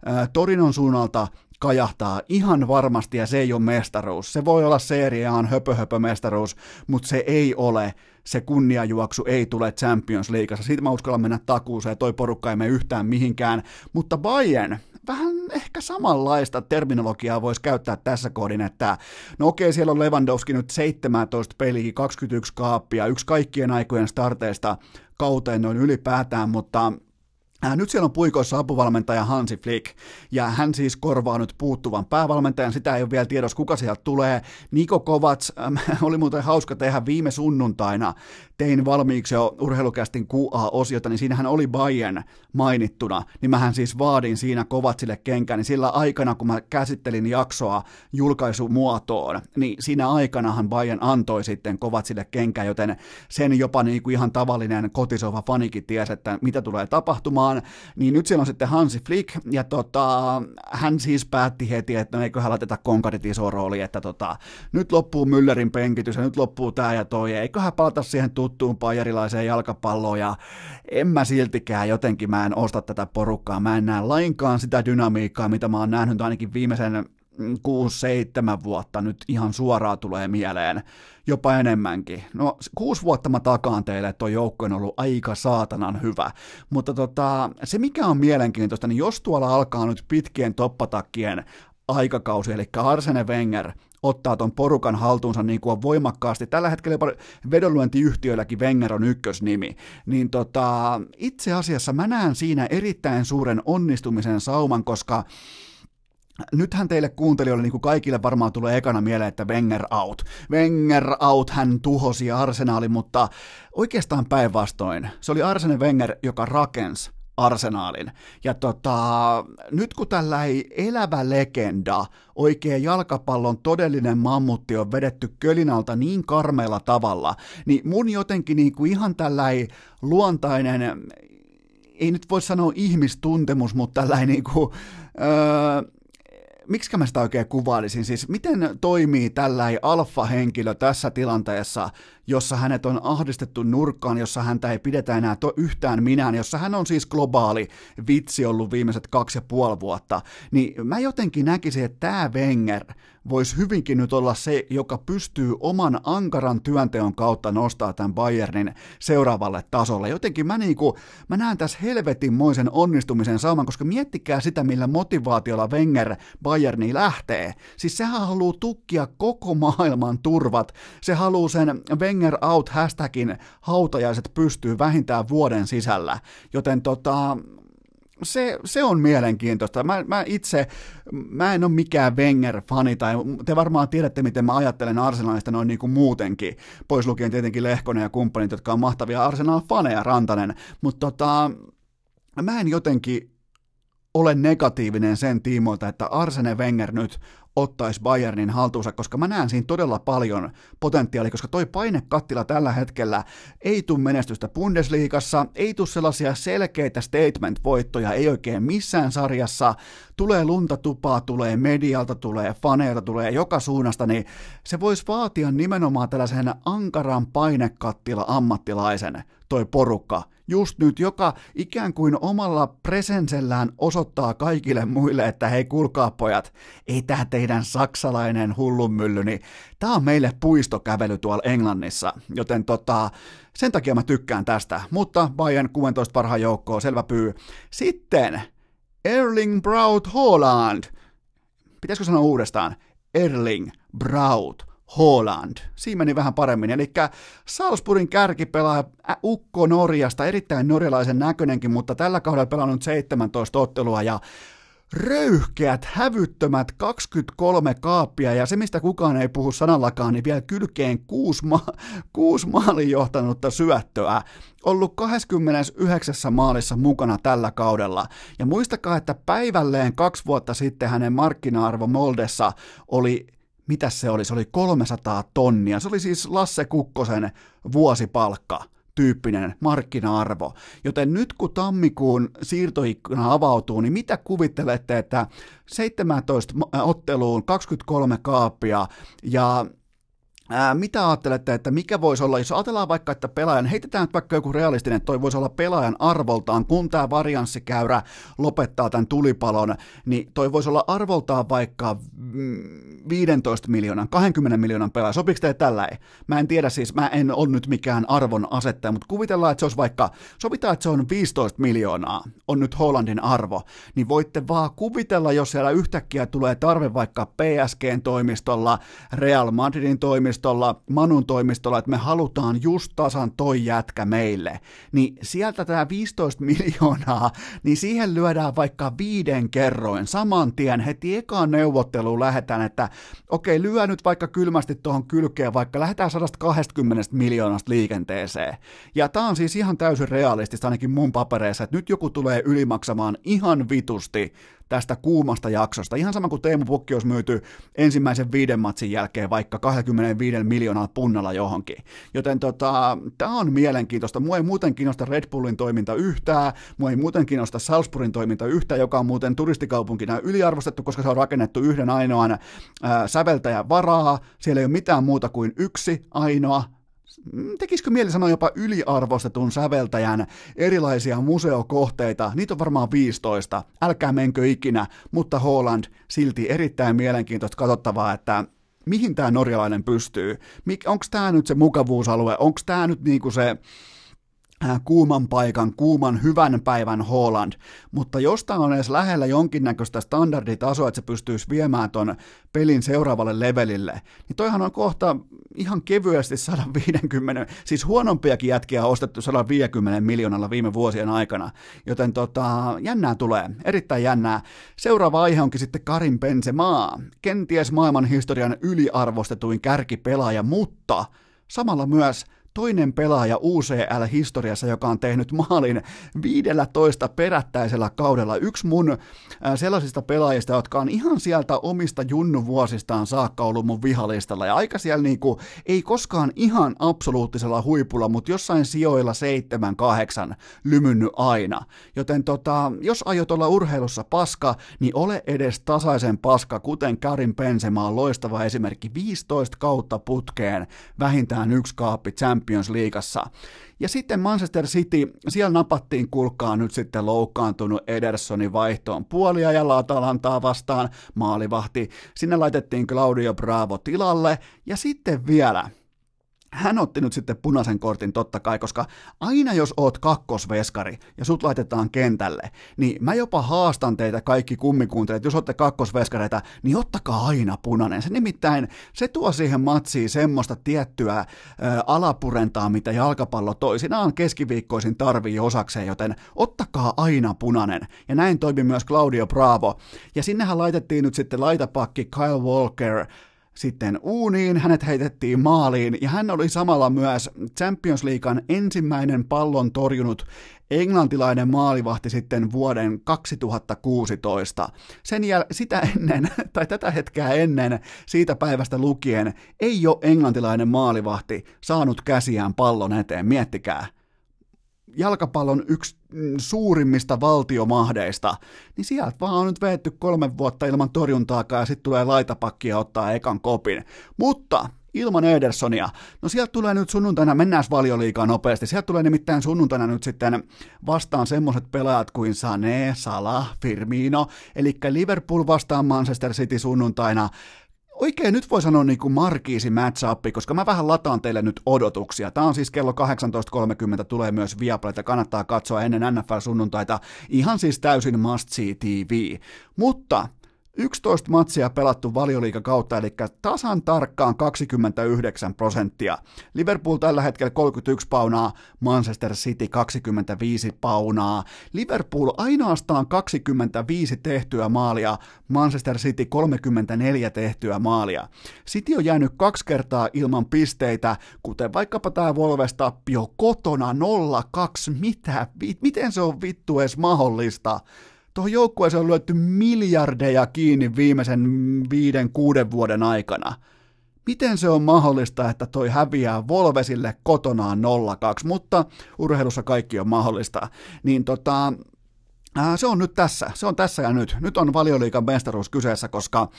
äh, Torinon suunnalta kajahtaa ihan varmasti ja se ei ole mestaruus. Se voi olla seriaan höpö, höpö mestaruus, mutta se ei ole se kunniajuoksu ei tule Champions Leagueassa. Siitä mä uskallan mennä takuuseen, toi porukka ei mene yhtään mihinkään. Mutta Bayern, vähän ehkä samanlaista terminologiaa voisi käyttää tässä kohdin, että no okei, siellä on Lewandowski nyt 17 peliä, 21 kaappia, yksi kaikkien aikojen starteista kauteen noin ylipäätään, mutta nyt siellä on puikoissa apuvalmentaja Hansi Flick, ja hän siis korvaa nyt puuttuvan päävalmentajan, sitä ei ole vielä tiedossa, kuka sieltä tulee. Niko Kovats, äh, oli muuten hauska tehdä viime sunnuntaina, tein valmiiksi jo urheilukästin QA-osiota, niin siinähän oli Bayern mainittuna, niin mähän siis vaadin siinä Kovatsille kenkään, niin sillä aikana, kun mä käsittelin jaksoa julkaisumuotoon, niin siinä aikanahan Bayern antoi sitten Kovatsille kenkään, joten sen jopa niin kuin ihan tavallinen kotisova fanikin tiesi, että mitä tulee tapahtumaan, mukaan, niin nyt siellä on sitten Hansi Flick, ja tota, hän siis päätti heti, että no eiköhän laiteta konkarit iso rooli, että tota, nyt loppuu Müllerin penkitys, ja nyt loppuu tämä ja toi, ja eiköhän palata siihen tuttuun pajarilaiseen jalkapalloon, ja en mä siltikään jotenkin, mä en osta tätä porukkaa, mä en näe lainkaan sitä dynamiikkaa, mitä mä oon nähnyt ainakin viimeisen 6-7 vuotta nyt ihan suoraan tulee mieleen, jopa enemmänkin. No kuusi vuotta mä takaan teille, että tuo joukko on ollut aika saatanan hyvä, mutta tota, se mikä on mielenkiintoista, niin jos tuolla alkaa nyt pitkien toppatakkien aikakausi, eli Arsene Wenger ottaa ton porukan haltuunsa niin kuin voimakkaasti. Tällä hetkellä jopa vedonlyöntiyhtiöilläkin Wenger on ykkösnimi. Niin tota, itse asiassa mä näen siinä erittäin suuren onnistumisen sauman, koska Nythän teille kuuntelijoille, niin kuin kaikille varmaan tulee ekana mieleen, että Wenger out. Wenger out, hän tuhosi arsenaalin, mutta oikeastaan päinvastoin. Se oli Arsene Wenger, joka rakensi arsenaalin. Ja tota, nyt kun tällä ei elävä legenda, oikea jalkapallon todellinen mammutti on vedetty kölinalta niin karmeella tavalla, niin mun jotenkin niin kuin ihan tällä luontainen, ei nyt voi sanoa ihmistuntemus, mutta tällainen niin kuin, öö, miksi mä sitä oikein kuvailisin, siis miten toimii tällainen alfa-henkilö tässä tilanteessa, jossa hänet on ahdistettu nurkkaan, jossa häntä ei pidetä enää to- yhtään minään, jossa hän on siis globaali vitsi ollut viimeiset kaksi ja puoli vuotta, niin mä jotenkin näkisin, että tämä Wenger voisi hyvinkin nyt olla se, joka pystyy oman ankaran työnteon kautta nostaa tämän Bayernin seuraavalle tasolle. Jotenkin mä, niinku, mä näen tässä helvetinmoisen onnistumisen sauman, koska miettikää sitä, millä motivaatiolla Wenger Bayerniin lähtee. Siis sehän haluaa tukkia koko maailman turvat. Se haluaa sen Wenger out hashtagin hautajaiset pystyy vähintään vuoden sisällä. Joten tota, se, se on mielenkiintoista. Mä, mä itse, mä en ole mikään Wenger-fani, tai te varmaan tiedätte, miten mä ajattelen Arsenalista noin niin kuin muutenkin, pois lukien tietenkin Lehkonen ja kumppanit, jotka on mahtavia Arsenal-faneja, Rantanen, mutta tota, mä en jotenkin ole negatiivinen sen tiimoilta, että Arsene Wenger nyt ottaisi Bayernin haltuunsa, koska mä näen siinä todella paljon potentiaalia, koska toi painekattila tällä hetkellä ei tule menestystä Bundesliigassa, ei tule sellaisia selkeitä statement-voittoja, ei oikein missään sarjassa, tulee lunta tupaa, tulee medialta, tulee faneilta, tulee joka suunnasta, niin se voisi vaatia nimenomaan tällaisen ankaran painekattila ammattilaisen toi porukka, just nyt, joka ikään kuin omalla presensellään osoittaa kaikille muille, että hei kuulkaa pojat, ei tää teidän saksalainen hullunmylly, niin tää on meille puistokävely tuolla Englannissa, joten tota, sen takia mä tykkään tästä, mutta Bayern 16 parhaan joukkoon, selvä pyy. Sitten Erling Braut Holland, pitäisikö sanoa uudestaan? Erling Braut Holland. Siinä meni vähän paremmin. Eli Salzburgin kärkipelaaja Ukko Norjasta, erittäin norjalaisen näköinenkin, mutta tällä kaudella pelannut 17 ottelua ja röyhkeät, hävyttömät 23 kaappia ja se, mistä kukaan ei puhu sanallakaan, niin vielä kylkeen kuusi, ma- kuusi maalin johtanutta syöttöä. Ollut 29 maalissa mukana tällä kaudella. Ja muistakaa, että päivälleen kaksi vuotta sitten hänen markkina-arvo Moldessa oli mitä se oli? Se oli 300 tonnia. Se oli siis Lasse Kukkosen vuosipalkka tyyppinen markkina-arvo. Joten nyt kun tammikuun siirtoikkuna avautuu, niin mitä kuvittelette, että 17 otteluun 23 kaappia ja Ää, mitä ajattelette, että mikä voisi olla, jos ajatellaan vaikka, että pelaajan, heitetään nyt vaikka joku realistinen, että toi voisi olla pelaajan arvoltaan, kun tämä varianssikäyrä lopettaa tämän tulipalon, niin toi voisi olla arvoltaan vaikka 15 mm, miljoonan, 20 miljoonan pelaaja. Sopiiko teille tällä? Mä en tiedä siis, mä en ole nyt mikään arvon asettaja, mutta kuvitellaan, että se olisi vaikka, sovitaan, että se on 15 miljoonaa, on nyt Hollandin arvo, niin voitte vaan kuvitella, jos siellä yhtäkkiä tulee tarve vaikka PSGn toimistolla, Real Madridin toimistolla, toimistolla, Manun toimistolla, että me halutaan just tasan toi jätkä meille, niin sieltä tämä 15 miljoonaa, niin siihen lyödään vaikka viiden kerroin saman tien heti ekaan neuvotteluun lähdetään, että okei, lyö nyt vaikka kylmästi tuohon kylkeen, vaikka lähdetään 120 miljoonasta liikenteeseen. Ja tämä on siis ihan täysin realistista ainakin mun papereissa, että nyt joku tulee ylimaksamaan ihan vitusti tästä kuumasta jaksosta. Ihan sama kuin Teemu Pukki olisi myyty ensimmäisen viiden matsin jälkeen vaikka 25 miljoonaa punnalla johonkin. Joten tota, tämä on mielenkiintoista. Mua ei muuten kiinnosta Red Bullin toiminta yhtään, mua ei muuten kiinnosta Salzburgin toiminta yhtään, joka on muuten turistikaupunkina yliarvostettu, koska se on rakennettu yhden ainoan ää, säveltäjän varaa. Siellä ei ole mitään muuta kuin yksi ainoa tekisikö mieli sanoa jopa yliarvostetun säveltäjän erilaisia museokohteita, niitä on varmaan 15, älkää menkö ikinä, mutta Holland silti erittäin mielenkiintoista katsottavaa, että mihin tämä norjalainen pystyy, onko tämä nyt se mukavuusalue, onko tämä nyt niinku se kuuman paikan, kuuman hyvän päivän Holland, mutta jostain on edes lähellä jonkinnäköistä standarditasoa, että se pystyisi viemään ton pelin seuraavalle levelille, niin toihan on kohta ihan kevyesti 150, siis huonompiakin jätkiä on ostettu 150 miljoonalla viime vuosien aikana, joten tota, jännää tulee, erittäin jännää. Seuraava aihe onkin sitten Karin Benzema, kenties maailman historian yliarvostetuin kärkipelaaja, mutta samalla myös toinen pelaaja UCL-historiassa, joka on tehnyt maalin 15 perättäisellä kaudella. Yksi mun äh, sellaisista pelaajista, jotka on ihan sieltä omista junnuvuosistaan saakka ollut mun vihalistalla. Ja aika siellä niinku, ei koskaan ihan absoluuttisella huipulla, mutta jossain sijoilla 7-8 lymynnyt aina. Joten tota, jos aiot olla urheilussa paska, niin ole edes tasaisen paska, kuten Karin Benzema on loistava esimerkki 15 kautta putkeen, vähintään yksi kaappi Leagueassa. Ja sitten Manchester City, siellä napattiin kulkaa nyt sitten loukkaantunut Edersonin vaihtoon puoliajalla Atalantaa vastaan, maalivahti. Sinne laitettiin Claudio Bravo tilalle ja sitten vielä hän otti nyt sitten punaisen kortin totta kai, koska aina jos oot kakkosveskari ja sut laitetaan kentälle, niin mä jopa haastan teitä kaikki kummikuuntelijat, jos olette kakkosveskareita, niin ottakaa aina punainen. Se nimittäin, se tuo siihen matsiin semmoista tiettyä ä, alapurentaa, mitä jalkapallo toisinaan keskiviikkoisin tarvii osakseen, joten ottakaa aina punainen. Ja näin toimi myös Claudio Bravo. Ja sinnehän laitettiin nyt sitten laitapakki Kyle Walker, sitten uuniin, hänet heitettiin maaliin ja hän oli samalla myös Champions Leaguean ensimmäinen pallon torjunut englantilainen maalivahti sitten vuoden 2016. Sen jäl- sitä ennen, tai tätä hetkeä ennen, siitä päivästä lukien, ei ole englantilainen maalivahti saanut käsiään pallon eteen, miettikää jalkapallon yksi mm, suurimmista valtiomahdeista, niin sieltä vaan on nyt veetty kolme vuotta ilman torjuntaakaan ja sitten tulee laitapakki ja ottaa ekan kopin. Mutta ilman Edersonia. No sieltä tulee nyt sunnuntaina, mennään valioliikaa nopeasti, sieltä tulee nimittäin sunnuntaina nyt sitten vastaan semmoiset pelaajat kuin Sané, Salah, Firmino, eli Liverpool vastaan Manchester City sunnuntaina, oikein nyt voi sanoa niin kuin Markiisi match koska mä vähän lataan teille nyt odotuksia. Tämä on siis kello 18.30, tulee myös Viaplayta, kannattaa katsoa ennen NFL-sunnuntaita. Ihan siis täysin must see TV. Mutta 11 matsia pelattu valioliiga kautta, eli tasan tarkkaan 29 prosenttia. Liverpool tällä hetkellä 31 paunaa, Manchester City 25 paunaa. Liverpool ainoastaan 25 tehtyä maalia, Manchester City 34 tehtyä maalia. City on jäänyt kaksi kertaa ilman pisteitä, kuten vaikkapa tämä Volves-tappio kotona 0-2. Mitä? Miten se on vittu edes mahdollista? Tuohon joukkueeseen on lyöty miljardeja kiinni viimeisen viiden, kuuden vuoden aikana. Miten se on mahdollista, että toi häviää Volvesille kotonaan 0-2, mutta urheilussa kaikki on mahdollista. Niin tota, se on nyt tässä, se on tässä ja nyt. Nyt on valioliikan mestaruus kyseessä, koska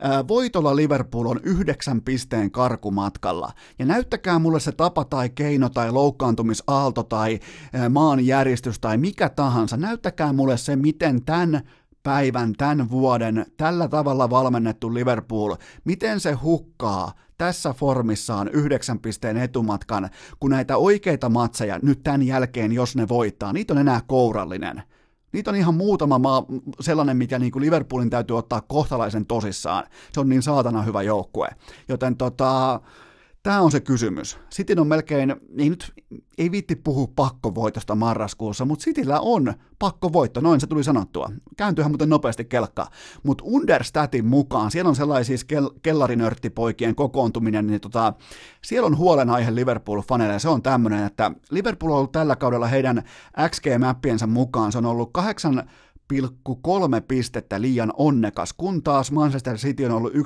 ää, voitolla Liverpool on yhdeksän pisteen karkumatkalla. Ja näyttäkää mulle se tapa tai keino tai loukkaantumisaalto tai ää, maanjäristys tai mikä tahansa. Näyttäkää mulle se, miten tämän päivän, tämän vuoden, tällä tavalla valmennettu Liverpool, miten se hukkaa tässä formissaan yhdeksän pisteen etumatkan, kun näitä oikeita matseja nyt tämän jälkeen, jos ne voittaa, niitä on enää kourallinen. Niitä on ihan muutama maa, sellainen, mikä niin kuin Liverpoolin täytyy ottaa kohtalaisen tosissaan. Se on niin saatana hyvä joukkue. Joten tota, Tämä on se kysymys. Sitin on melkein, ei nyt, ei viitti puhua pakkovoitosta marraskuussa, mutta Sitillä on pakkovoitto, noin se tuli sanottua. Kääntyyhän muuten nopeasti kelkka. Mutta Understatin mukaan, siellä on sellaisia siis kel- kellarinörttipoikien kokoontuminen, niin tota, siellä on huolenaihe Liverpool-faneille, se on tämmöinen, että Liverpool on ollut tällä kaudella heidän XG-mäppiensä mukaan, se on ollut kahdeksan 1,3 pistettä liian onnekas, kun taas Manchester City on ollut 1,8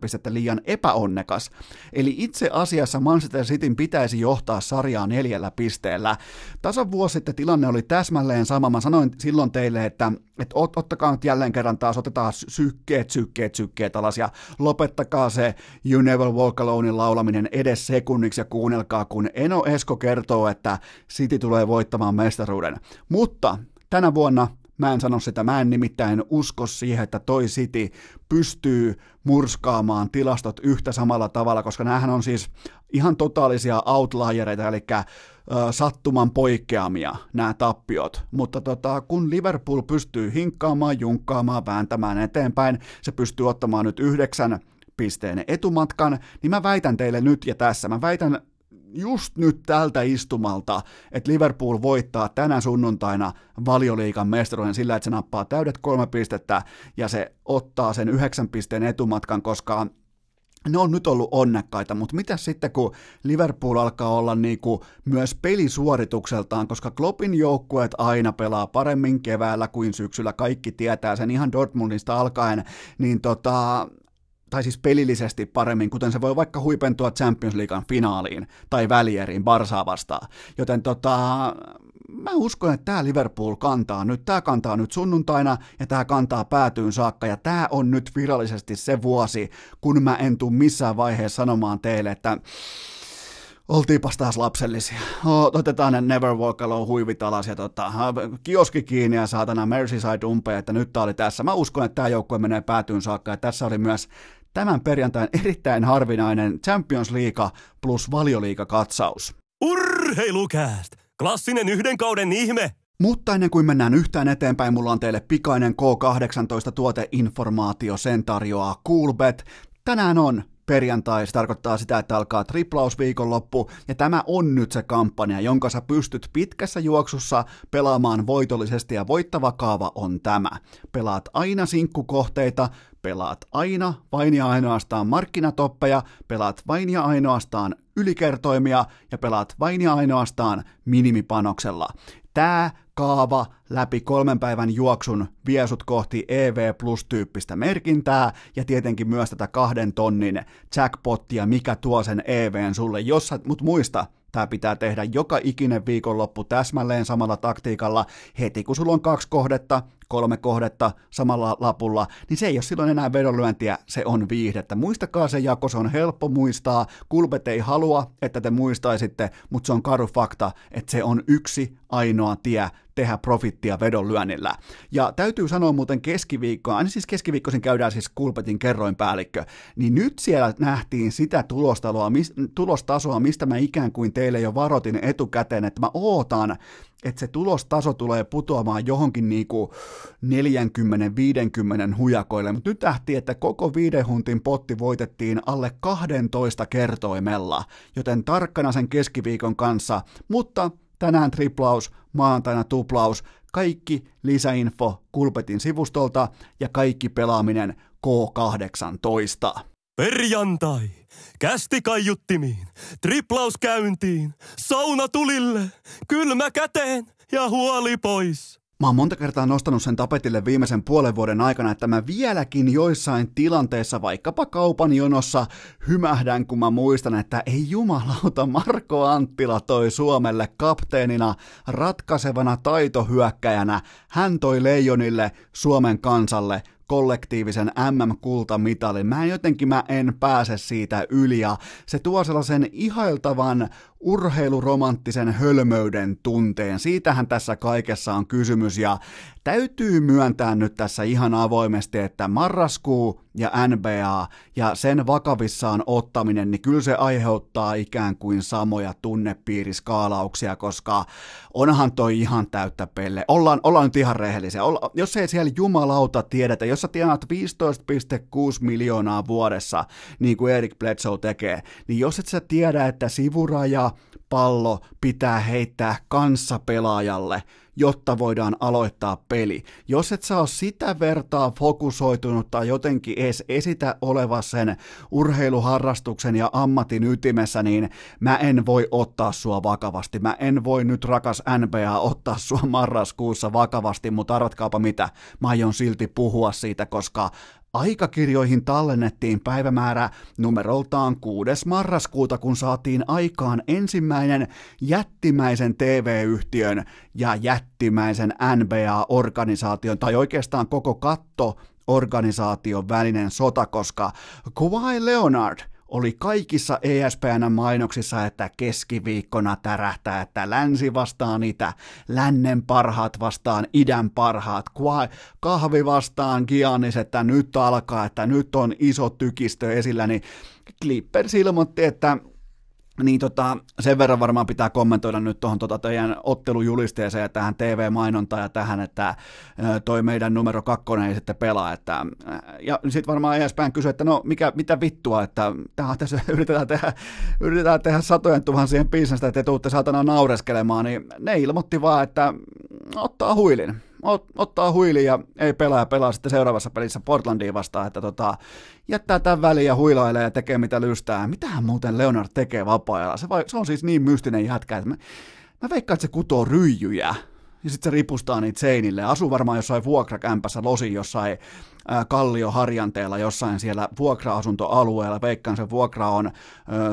pistettä liian epäonnekas. Eli itse asiassa Manchester Cityn pitäisi johtaa sarjaa neljällä pisteellä. Tasan vuosi sitten tilanne oli täsmälleen sama. Mä sanoin silloin teille, että, että ot, ottakaa nyt jälleen kerran taas, otetaan sykkeet, sykkeet, sykkeet alas ja lopettakaa se You Never Walk Alonein laulaminen edes sekunniksi ja kuunnelkaa, kun Eno Esko kertoo, että City tulee voittamaan mestaruuden. Mutta tänä vuonna Mä en sano sitä, mä en nimittäin usko siihen, että toi City pystyy murskaamaan tilastot yhtä samalla tavalla, koska näähän on siis ihan totaalisia outliereita, eli sattuman poikkeamia nämä tappiot, mutta tota, kun Liverpool pystyy hinkkaamaan, junkkaamaan, vääntämään eteenpäin, se pystyy ottamaan nyt yhdeksän pisteen etumatkan, niin mä väitän teille nyt ja tässä, mä väitän just nyt tältä istumalta, että Liverpool voittaa tänä sunnuntaina valioliikan mestaruuden sillä, että se nappaa täydet kolme pistettä ja se ottaa sen yhdeksän pisteen etumatkan, koska ne on nyt ollut onnekkaita, mutta mitä sitten kun Liverpool alkaa olla niinku myös pelisuoritukseltaan, koska Kloppin joukkueet aina pelaa paremmin keväällä kuin syksyllä, kaikki tietää sen ihan Dortmundista alkaen, niin tota, tai siis pelillisesti paremmin, kuten se voi vaikka huipentua Champions Leaguean finaaliin tai välieriin Barsaa vastaan. Joten tota, mä uskon, että tämä Liverpool kantaa nyt, tämä kantaa nyt sunnuntaina ja tämä kantaa päätyyn saakka ja tämä on nyt virallisesti se vuosi, kun mä en tule missään vaiheessa sanomaan teille, että oltiinpas taas lapsellisia. Otetaan ne Never Walk Alone huivit alas ja tota, kioski kiinni ja saatana Merseyside umpeen, että nyt tää oli tässä. Mä uskon, että tämä joukkue menee päätyyn saakka ja tässä oli myös tämän perjantain erittäin harvinainen Champions League plus valioliiga katsaus. Urheilukääst! Klassinen yhden kauden ihme! Mutta ennen kuin mennään yhtään eteenpäin, mulla on teille pikainen K18 tuoteinformaatio, sen tarjoaa Coolbet. Tänään on perjantai, se tarkoittaa sitä, että alkaa triplausviikonloppu, ja tämä on nyt se kampanja, jonka sä pystyt pitkässä juoksussa pelaamaan voitollisesti, ja voittava kaava on tämä. Pelaat aina sinkkukohteita, pelaat aina vain ja ainoastaan markkinatoppeja, pelaat vain ja ainoastaan ylikertoimia ja pelaat vain ja ainoastaan minimipanoksella. Tämä kaava läpi kolmen päivän juoksun viesut kohti EV Plus-tyyppistä merkintää ja tietenkin myös tätä kahden tonnin jackpottia, mikä tuo sen EVn sulle, jos mut muista, Tämä pitää tehdä joka ikinen viikonloppu täsmälleen samalla taktiikalla. Heti kun sulla on kaksi kohdetta, kolme kohdetta samalla lapulla, niin se ei ole silloin enää vedonlyöntiä, se on viihdettä. Muistakaa se jako, se on helppo muistaa. Kulpet ei halua, että te muistaisitte, mutta se on karu fakta, että se on yksi ainoa tie tehdä profittia vedonlyönnillä. Ja täytyy sanoa muuten keskiviikkoa, aina siis keskiviikkoisin käydään siis Kulpetin kerroinpäällikkö, niin nyt siellä nähtiin sitä tulostasoa, tulostasoa, mistä mä ikään kuin teille jo varoitin etukäteen, että mä ootan, että se tulostaso tulee putoamaan johonkin niinku 40-50 hujakoille, mutta nyt nähtiin, että koko viiden huntin potti voitettiin alle 12 kertoimella, joten tarkkana sen keskiviikon kanssa, mutta tänään triplaus, maantaina tuplaus, kaikki lisäinfo Kulpetin sivustolta ja kaikki pelaaminen K18. Perjantai, kästi kaiuttimiin, triplaus käyntiin, sauna tulille, kylmä käteen. Ja huoli pois. Mä oon monta kertaa nostanut sen tapetille viimeisen puolen vuoden aikana, että mä vieläkin joissain tilanteissa, vaikkapa kaupan jonossa, hymähdän, kun mä muistan, että ei jumalauta, Marko Anttila toi Suomelle kapteenina, ratkaisevana taitohyökkäjänä. Hän toi Leijonille, Suomen kansalle, kollektiivisen MM-kultamitalin. Mä en jotenkin mä en pääse siitä yli ja se tuo sellaisen ihailtavan urheiluromanttisen hölmöyden tunteen. Siitähän tässä kaikessa on kysymys ja täytyy myöntää nyt tässä ihan avoimesti, että marraskuu ja NBA ja sen vakavissaan ottaminen, niin kyllä se aiheuttaa ikään kuin samoja tunnepiiriskaalauksia, koska onhan toi ihan täyttä pelle. Ollaan, ollaan nyt ihan rehellisiä. Olla, jos ei siellä jumalauta tiedetä, jos sä tienaat 15,6 miljoonaa vuodessa, niin kuin Erik Bledsoe tekee, niin jos et sä tiedä, että sivuraja pallo pitää heittää kanssapelaajalle, jotta voidaan aloittaa peli. Jos et saa sitä vertaa fokusoitunut tai jotenkin edes esitä oleva sen urheiluharrastuksen ja ammatin ytimessä, niin mä en voi ottaa sua vakavasti. Mä en voi nyt rakas NBA ottaa sua marraskuussa vakavasti, mutta arvatkaapa mitä, mä aion silti puhua siitä, koska Aikakirjoihin tallennettiin päivämäärä numeroltaan 6. marraskuuta, kun saatiin aikaan ensimmäinen jättimäisen TV-yhtiön ja jättimäisen NBA-organisaation, tai oikeastaan koko katto organisaation välinen sota, koska Kawhi Leonard oli kaikissa ESPN-mainoksissa, että keskiviikkona tärähtää, että länsi vastaan itä, lännen parhaat vastaan idän parhaat, kahvi vastaan Giannis, että nyt alkaa, että nyt on iso tykistö esillä, niin Clippers ilmoitti, että niin tota, sen verran varmaan pitää kommentoida nyt tuohon tota teidän ottelujulisteeseen ja tähän TV-mainontaan ja tähän, että toi meidän numero kakkonen ei sitten pelaa. Että, ja sitten varmaan ESPN kysyy, että no mikä, mitä vittua, että tähän tässä yritetään tehdä, yritetään tehdä satojen tuhansien bisnestä, että te tuutte saatana naureskelemaan, niin ne ilmoitti vaan, että ottaa huilin ot, ottaa huili ja ei pelaa ja pelaa sitten seuraavassa pelissä Portlandiin vastaan, että tota, jättää tämän väliin ja huilailee ja tekee mitä lystää. Mitähän muuten Leonard tekee vapaa-ajalla? Se, se on siis niin mystinen jätkä, että mä, mä veikkaan, että se kutoo ryijyjä ja sitten se ripustaa niitä seinille. Asuu varmaan jossain vuokrakämpässä losi jossain Kallio-Harjanteella jossain siellä vuokra-asuntoalueella. Veikkaan se vuokra on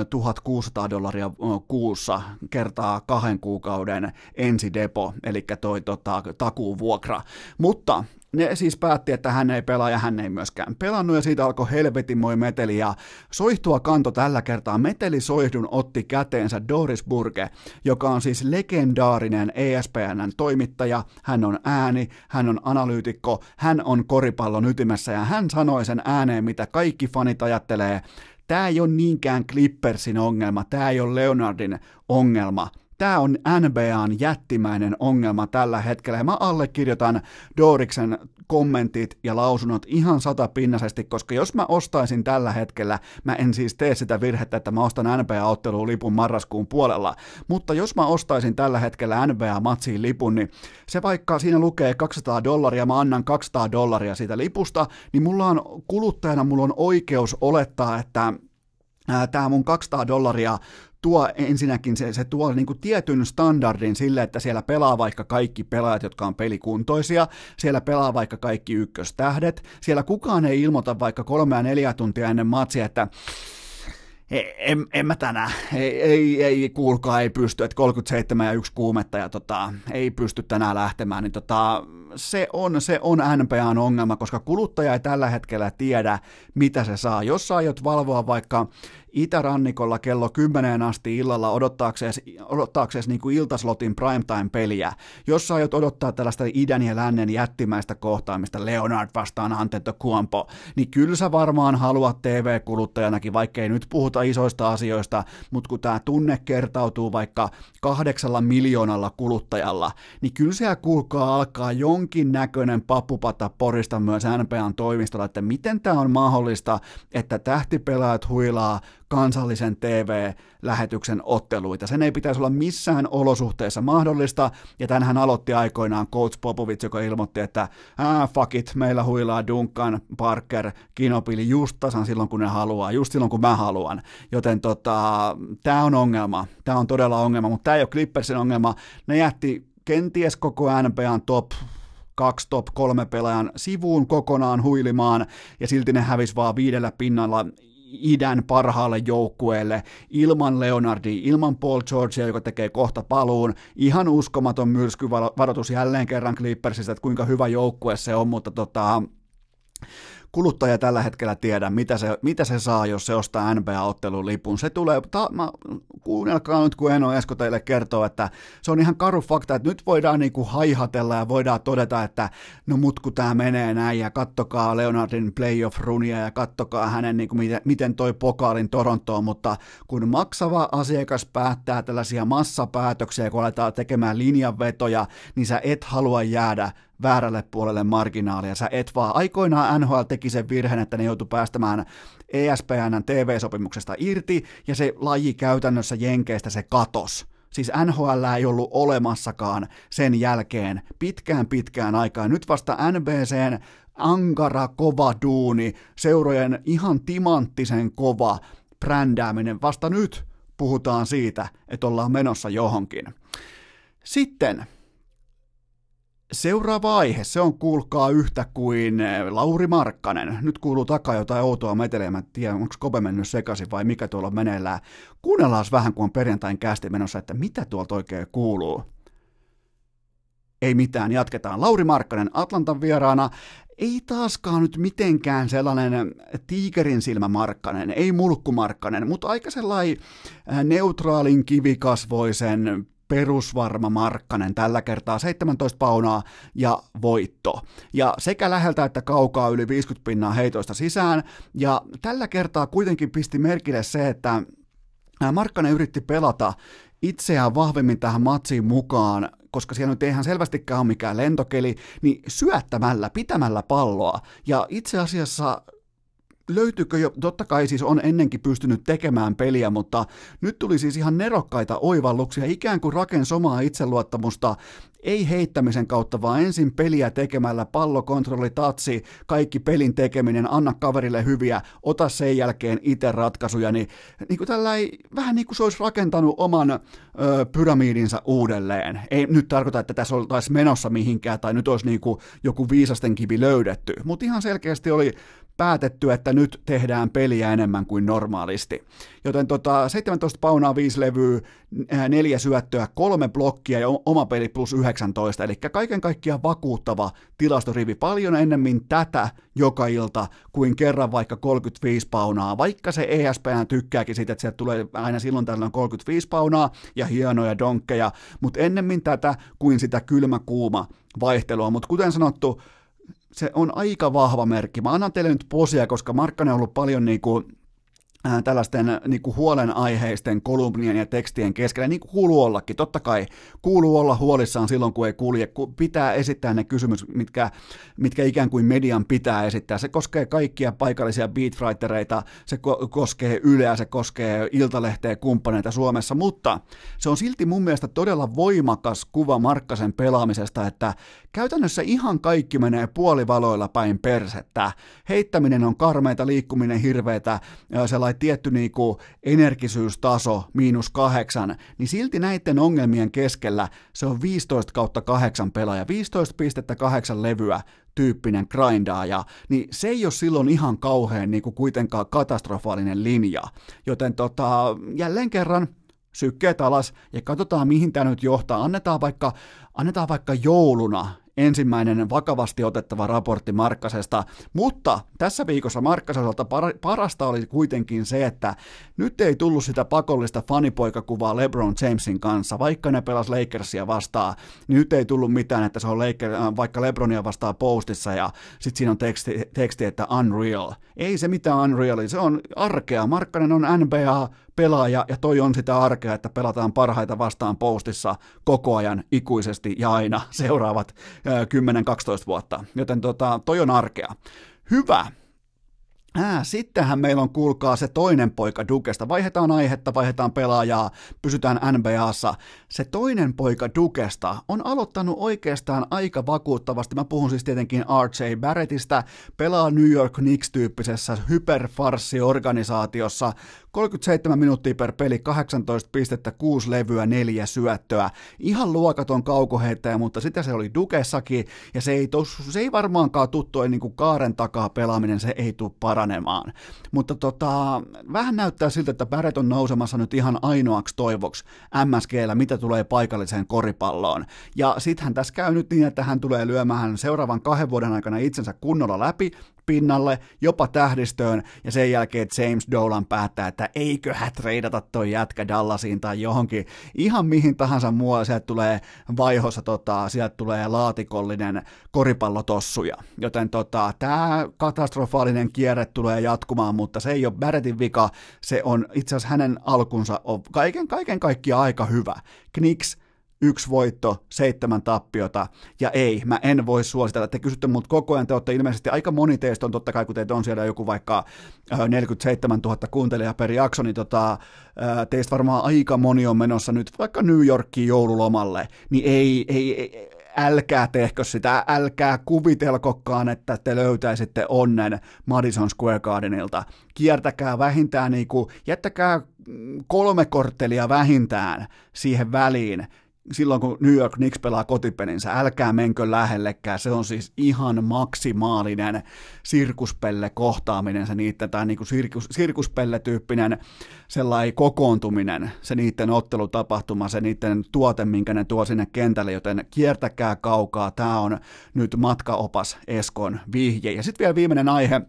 1600 dollaria kuussa kertaa kahden kuukauden ensidepo, eli toi tota, takuuvuokra. Mutta ne siis päätti, että hän ei pelaa ja hän ei myöskään pelannut ja siitä alkoi helvetin moi meteli ja soihtua kanto tällä kertaa. Meteli soihdun otti käteensä Doris Burke, joka on siis legendaarinen ESPNn toimittaja. Hän on ääni, hän on analyytikko, hän on koripallon ytimessä ja hän sanoi sen ääneen, mitä kaikki fanit ajattelee. Tämä ei ole niinkään Clippersin ongelma, tämä ei ole Leonardin ongelma, Tämä on NBAn jättimäinen ongelma tällä hetkellä. Ja mä allekirjoitan Doriksen kommentit ja lausunnot ihan satapinnaisesti, koska jos mä ostaisin tällä hetkellä, mä en siis tee sitä virhettä, että mä ostan NBA-otteluun lipun marraskuun puolella, mutta jos mä ostaisin tällä hetkellä NBA-matsiin lipun, niin se vaikka siinä lukee 200 dollaria, mä annan 200 dollaria siitä lipusta, niin mulla on kuluttajana mulla on oikeus olettaa, että tämä mun 200 dollaria tuo ensinnäkin se, se tuo niin kuin tietyn standardin sille, että siellä pelaa vaikka kaikki pelaajat, jotka on pelikuntoisia, siellä pelaa vaikka kaikki ykköstähdet, siellä kukaan ei ilmoita vaikka kolmea neljä tuntia ennen matsia, että en, en mä tänään, ei, ei, ei kuulkaa, ei pysty, että 37 ja yksi kuumetta ja tota, ei pysty tänään lähtemään, niin tota, se on, se on NPAn ongelma, koska kuluttaja ei tällä hetkellä tiedä, mitä se saa. Jos sä aiot valvoa vaikka itärannikolla kello 10 asti illalla odottaaksesi, odottaaksesi niin kuin iltaslotin primetime-peliä, jos sä aiot odottaa tällaista idän ja lännen jättimäistä kohtaamista Leonard vastaan Antetokounmpo, niin kyllä sä varmaan haluat TV-kuluttajanakin, vaikkei nyt puhuta isoista asioista, mutta kun tämä tunne kertautuu vaikka kahdeksalla miljoonalla kuluttajalla, niin kyllä siellä kuulkaa alkaa jonkin näköinen pappupata porista myös NPAn toimistolla, että miten tämä on mahdollista, että tähtipelaajat huilaa kansallisen TV-lähetyksen otteluita. Sen ei pitäisi olla missään olosuhteessa mahdollista, ja tänhän aloitti aikoinaan Coach Popovic, joka ilmoitti, että ah, fuck it, meillä huilaa Duncan, Parker, Kinopili just tasan silloin, kun ne haluaa, just silloin, kun mä haluan. Joten tota, tämä on ongelma, tämä on todella ongelma, mutta tämä ei ole Clippersin ongelma. Ne jätti kenties koko NBAn top kaksi top kolme pelaajan sivuun kokonaan huilimaan, ja silti ne hävis vaan viidellä pinnalla idän parhaalle joukkueelle, ilman Leonardi, ilman Paul Georgea, joka tekee kohta paluun. Ihan uskomaton myrskyvaroitus jälleen kerran Clippersista, että kuinka hyvä joukkue se on, mutta tota, kuluttaja tällä hetkellä tiedä, mitä se, mitä se saa, jos se ostaa NBA-ottelun lipun. Se tulee, ta, mä, kuunnelkaa nyt, kun Eno Esko teille kertoo, että se on ihan karu fakta, että nyt voidaan niinku haihatella ja voidaan todeta, että no mut kun tämä menee näin ja kattokaa Leonardin playoff-runia ja kattokaa hänen niinku, miten, miten toi pokaalin Torontoon, mutta kun maksava asiakas päättää tällaisia massapäätöksiä, kun aletaan tekemään linjanvetoja, niin sä et halua jäädä väärälle puolelle marginaalia. Sä et vaan. Aikoinaan NHL teki sen virheen, että ne joutui päästämään ESPNn TV-sopimuksesta irti, ja se laji käytännössä Jenkeistä se katos. Siis NHL ei ollut olemassakaan sen jälkeen pitkään pitkään aikaa. Nyt vasta NBCn ankara kova duuni, seurojen ihan timanttisen kova brändääminen. Vasta nyt puhutaan siitä, että ollaan menossa johonkin. Sitten Seuraava aihe, se on kuulkaa yhtä kuin eh, Lauri Markkanen. Nyt kuuluu takaa jotain outoa meteleä, mä en tiedä, onko Kope mennyt sekaisin vai mikä tuolla meneillään. Kuunnellaan vähän, kun on perjantain kästi menossa, että mitä tuolta oikein kuuluu. Ei mitään, jatketaan. Lauri Markkanen Atlantan vieraana. ei taaskaan nyt mitenkään sellainen tiikerin silmä Markkanen, ei mulkku Markkanen, mutta aika sellainen neutraalin kivikasvoisen perusvarma Markkanen tällä kertaa 17 paunaa ja voitto. Ja sekä läheltä että kaukaa yli 50 pinnaa heitoista sisään, ja tällä kertaa kuitenkin pisti merkille se, että Markkanen yritti pelata itseään vahvemmin tähän matsiin mukaan, koska siellä nyt eihän selvästikään ole mikään lentokeli, niin syöttämällä, pitämällä palloa. Ja itse asiassa löytyykö jo, totta kai siis on ennenkin pystynyt tekemään peliä, mutta nyt tuli siis ihan nerokkaita oivalluksia, ikään kuin rakensi omaa itseluottamusta, ei heittämisen kautta, vaan ensin peliä tekemällä, pallokontrolli, tatsi, kaikki pelin tekeminen, anna kaverille hyviä, ota sen jälkeen itse ratkaisuja, niin, niin kuin ei, vähän niin kuin se olisi rakentanut oman ö, pyramidinsa uudelleen. Ei nyt tarkoita, että tässä oltaisiin menossa mihinkään, tai nyt olisi niin kuin joku viisasten kivi löydetty, mutta ihan selkeästi oli päätetty, että nyt tehdään peliä enemmän kuin normaalisti. Joten tota, 17 paunaa, 5 levyä, neljä syöttöä, kolme blokkia ja oma peli plus 19, eli kaiken kaikkiaan vakuuttava tilastorivi. Paljon ennemmin tätä joka ilta kuin kerran vaikka 35 paunaa, vaikka se ESPN tykkääkin siitä, että sieltä tulee aina silloin tällöin 35 paunaa ja hienoja donkkeja, mutta ennemmin tätä kuin sitä kylmä kuuma vaihtelua, mutta kuten sanottu, se on aika vahva merkki. Mä annan teille nyt posia, koska Markkanen on ollut paljon niin kuin tällaisten niin kuin huolenaiheisten kolumnien ja tekstien keskellä, niin kuin kuuluu ollakin. Totta kai kuuluu olla huolissaan silloin, kun ei kulje, kun pitää esittää ne kysymykset, mitkä, mitkä ikään kuin median pitää esittää. Se koskee kaikkia paikallisia beatwritereita, se ko- koskee Yleä, se koskee Iltalehteä kumppaneita Suomessa, mutta se on silti mun mielestä todella voimakas kuva Markkasen pelaamisesta, että käytännössä ihan kaikki menee puolivaloilla päin persettä. Heittäminen on karmeita, liikkuminen hirveätä, sellainen tietty niin kuin energisyystaso, miinus kahdeksan, niin silti näiden ongelmien keskellä se on 15 kautta kahdeksan pelaaja, 15 pistettä kahdeksan levyä, tyyppinen grindaaja, niin se ei ole silloin ihan kauhean niin kuin kuitenkaan katastrofaalinen linja. Joten tota, jälleen kerran sykkeet alas ja katsotaan mihin tämä nyt johtaa. Annetaan vaikka, annetaan vaikka jouluna ensimmäinen vakavasti otettava raportti Markkasesta, mutta tässä viikossa Markkasen osalta parasta oli kuitenkin se, että nyt ei tullut sitä pakollista fanipoikakuvaa LeBron Jamesin kanssa, vaikka ne pelas Lakersia vastaan, niin nyt ei tullut mitään, että se on Laker, äh, vaikka LeBronia vastaan postissa ja sitten siinä on teksti, teksti, että unreal. Ei se mitään unreal, se on arkea. Markkanen on NBA pelaaja, ja toi on sitä arkea, että pelataan parhaita vastaan postissa koko ajan, ikuisesti ja aina seuraavat 10-12 vuotta. Joten tota, toi on arkea. Hyvä. Ää, sittenhän meillä on, kuulkaa, se toinen poika Dukesta. Vaihdetaan aihetta, vaihdetaan pelaajaa, pysytään NBAssa. Se toinen poika Dukesta on aloittanut oikeastaan aika vakuuttavasti. Mä puhun siis tietenkin RJ Barrettista, pelaa New York Knicks-tyyppisessä hyperfarsi-organisaatiossa, 37 minuuttia per peli, 18 pistettä, 6 levyä, 4 syöttöä. Ihan luokaton kaukoheittäjä, mutta sitä se oli Dukessakin, ja se ei, tos, se ei varmaankaan tuttu, niin kuin kaaren takaa pelaaminen, se ei tule paranemaan. Mutta tota, vähän näyttää siltä, että Barrett on nousemassa nyt ihan ainoaksi toivoksi MSGllä, mitä tulee paikalliseen koripalloon. Ja sittenhän tässä käy nyt niin, että hän tulee lyömään seuraavan kahden vuoden aikana itsensä kunnolla läpi, pinnalle, jopa tähdistöön, ja sen jälkeen James Dolan päättää, että eiköhän treidata toi jätkä Dallasiin tai johonkin, ihan mihin tahansa muualle, sieltä tulee vaihossa, tota, sieltä tulee laatikollinen koripallotossuja, joten tota, tämä katastrofaalinen kierre tulee jatkumaan, mutta se ei ole Barrettin vika, se on itse asiassa hänen alkunsa on kaiken, kaiken kaikkiaan aika hyvä. Knicks yksi voitto, seitsemän tappiota, ja ei, mä en voi suositella. Te kysytte mut koko ajan, te olette ilmeisesti, aika moni teistä on totta kai, kun teitä on siellä joku vaikka 47 000 kuuntelijaa per jakso, niin tota, teistä varmaan aika moni on menossa nyt vaikka New Yorkiin joululomalle, niin ei, ei, ei älkää tehkö sitä, älkää kuvitelkokaan, että te löytäisitte onnen Madison Square Gardenilta. Kiertäkää vähintään, niin kuin, jättäkää kolme korttelia vähintään siihen väliin, silloin kun New York Knicks pelaa kotipelinsä, älkää menkö lähellekään, se on siis ihan maksimaalinen sirkuspelle kohtaaminen, se niiden, tai niin kuin sirkus, sirkuspelle-tyyppinen sellainen kokoontuminen, se niiden ottelutapahtuma, se niiden tuote, minkä ne tuo sinne kentälle, joten kiertäkää kaukaa, tämä on nyt matkaopas Eskon vihje. Ja sitten vielä viimeinen aihe,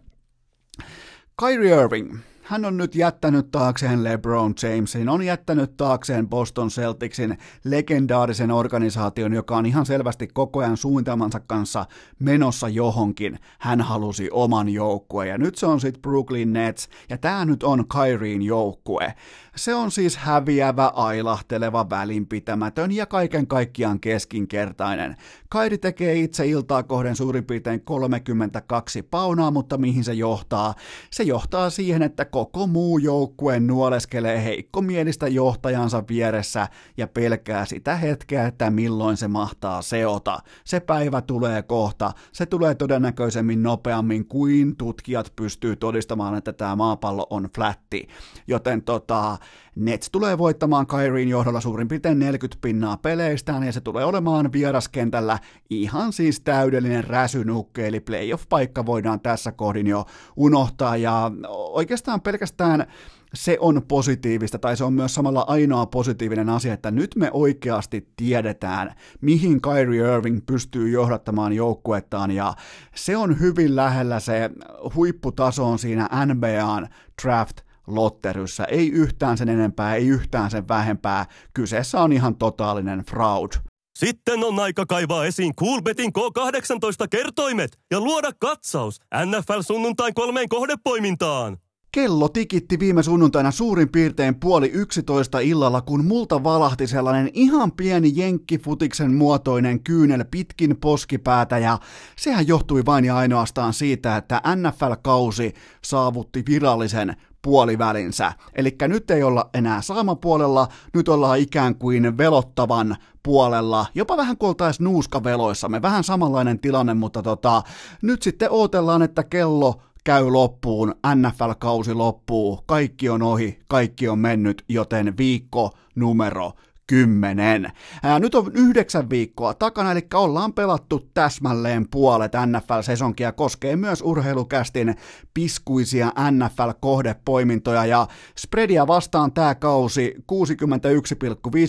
Kyrie Irving, hän on nyt jättänyt taakseen LeBron Jamesin, on jättänyt taakseen Boston Celticsin legendaarisen organisaation, joka on ihan selvästi koko ajan suunnitelmansa kanssa menossa johonkin. Hän halusi oman joukkueen ja nyt se on sitten Brooklyn Nets ja tämä nyt on Kyrien joukkue. Se on siis häviävä, ailahteleva, välinpitämätön ja kaiken kaikkiaan keskinkertainen. Kairi tekee itse iltaa kohden suurin piirtein 32 paunaa, mutta mihin se johtaa? Se johtaa siihen, että koko muu joukkue nuoleskelee heikkomielistä johtajansa vieressä ja pelkää sitä hetkeä, että milloin se mahtaa seota. Se päivä tulee kohta. Se tulee todennäköisemmin nopeammin kuin tutkijat pystyy todistamaan, että tämä maapallo on flätti. Joten tota, Nets tulee voittamaan Kyrien johdolla suurin piirtein 40 pinnaa peleistään ja se tulee olemaan vieraskentällä ihan siis täydellinen räsynukke, eli playoff-paikka voidaan tässä kohdin jo unohtaa ja oikeastaan pelkästään se on positiivista, tai se on myös samalla ainoa positiivinen asia, että nyt me oikeasti tiedetään, mihin Kyrie Irving pystyy johdattamaan joukkuettaan, ja se on hyvin lähellä se huipputaso on siinä NBAn draft lotteryssä. Ei yhtään sen enempää, ei yhtään sen vähempää. Kyseessä on ihan totaalinen fraud. Sitten on aika kaivaa esiin Coolbetin K18 kertoimet ja luoda katsaus NFL sunnuntain kolmeen kohdepoimintaan. Kello tikitti viime sunnuntaina suurin piirtein puoli yksitoista illalla, kun multa valahti sellainen ihan pieni jenkkifutiksen muotoinen kyynel pitkin poskipäätä ja sehän johtui vain ja ainoastaan siitä, että NFL-kausi saavutti virallisen puolivälinsä. Eli nyt ei olla enää saamapuolella, nyt ollaan ikään kuin velottavan puolella, jopa vähän kuin oltaisiin nuuskaveloissamme, vähän samanlainen tilanne, mutta tota, nyt sitten odotellaan, että kello käy loppuun, NFL-kausi loppuu, kaikki on ohi, kaikki on mennyt, joten viikko numero 10. Ää, nyt on yhdeksän viikkoa takana, eli ollaan pelattu täsmälleen puolet NFL-sesonkia, koskee myös urheilukästin piskuisia NFL-kohdepoimintoja, ja spreadia vastaan tämä kausi 61,5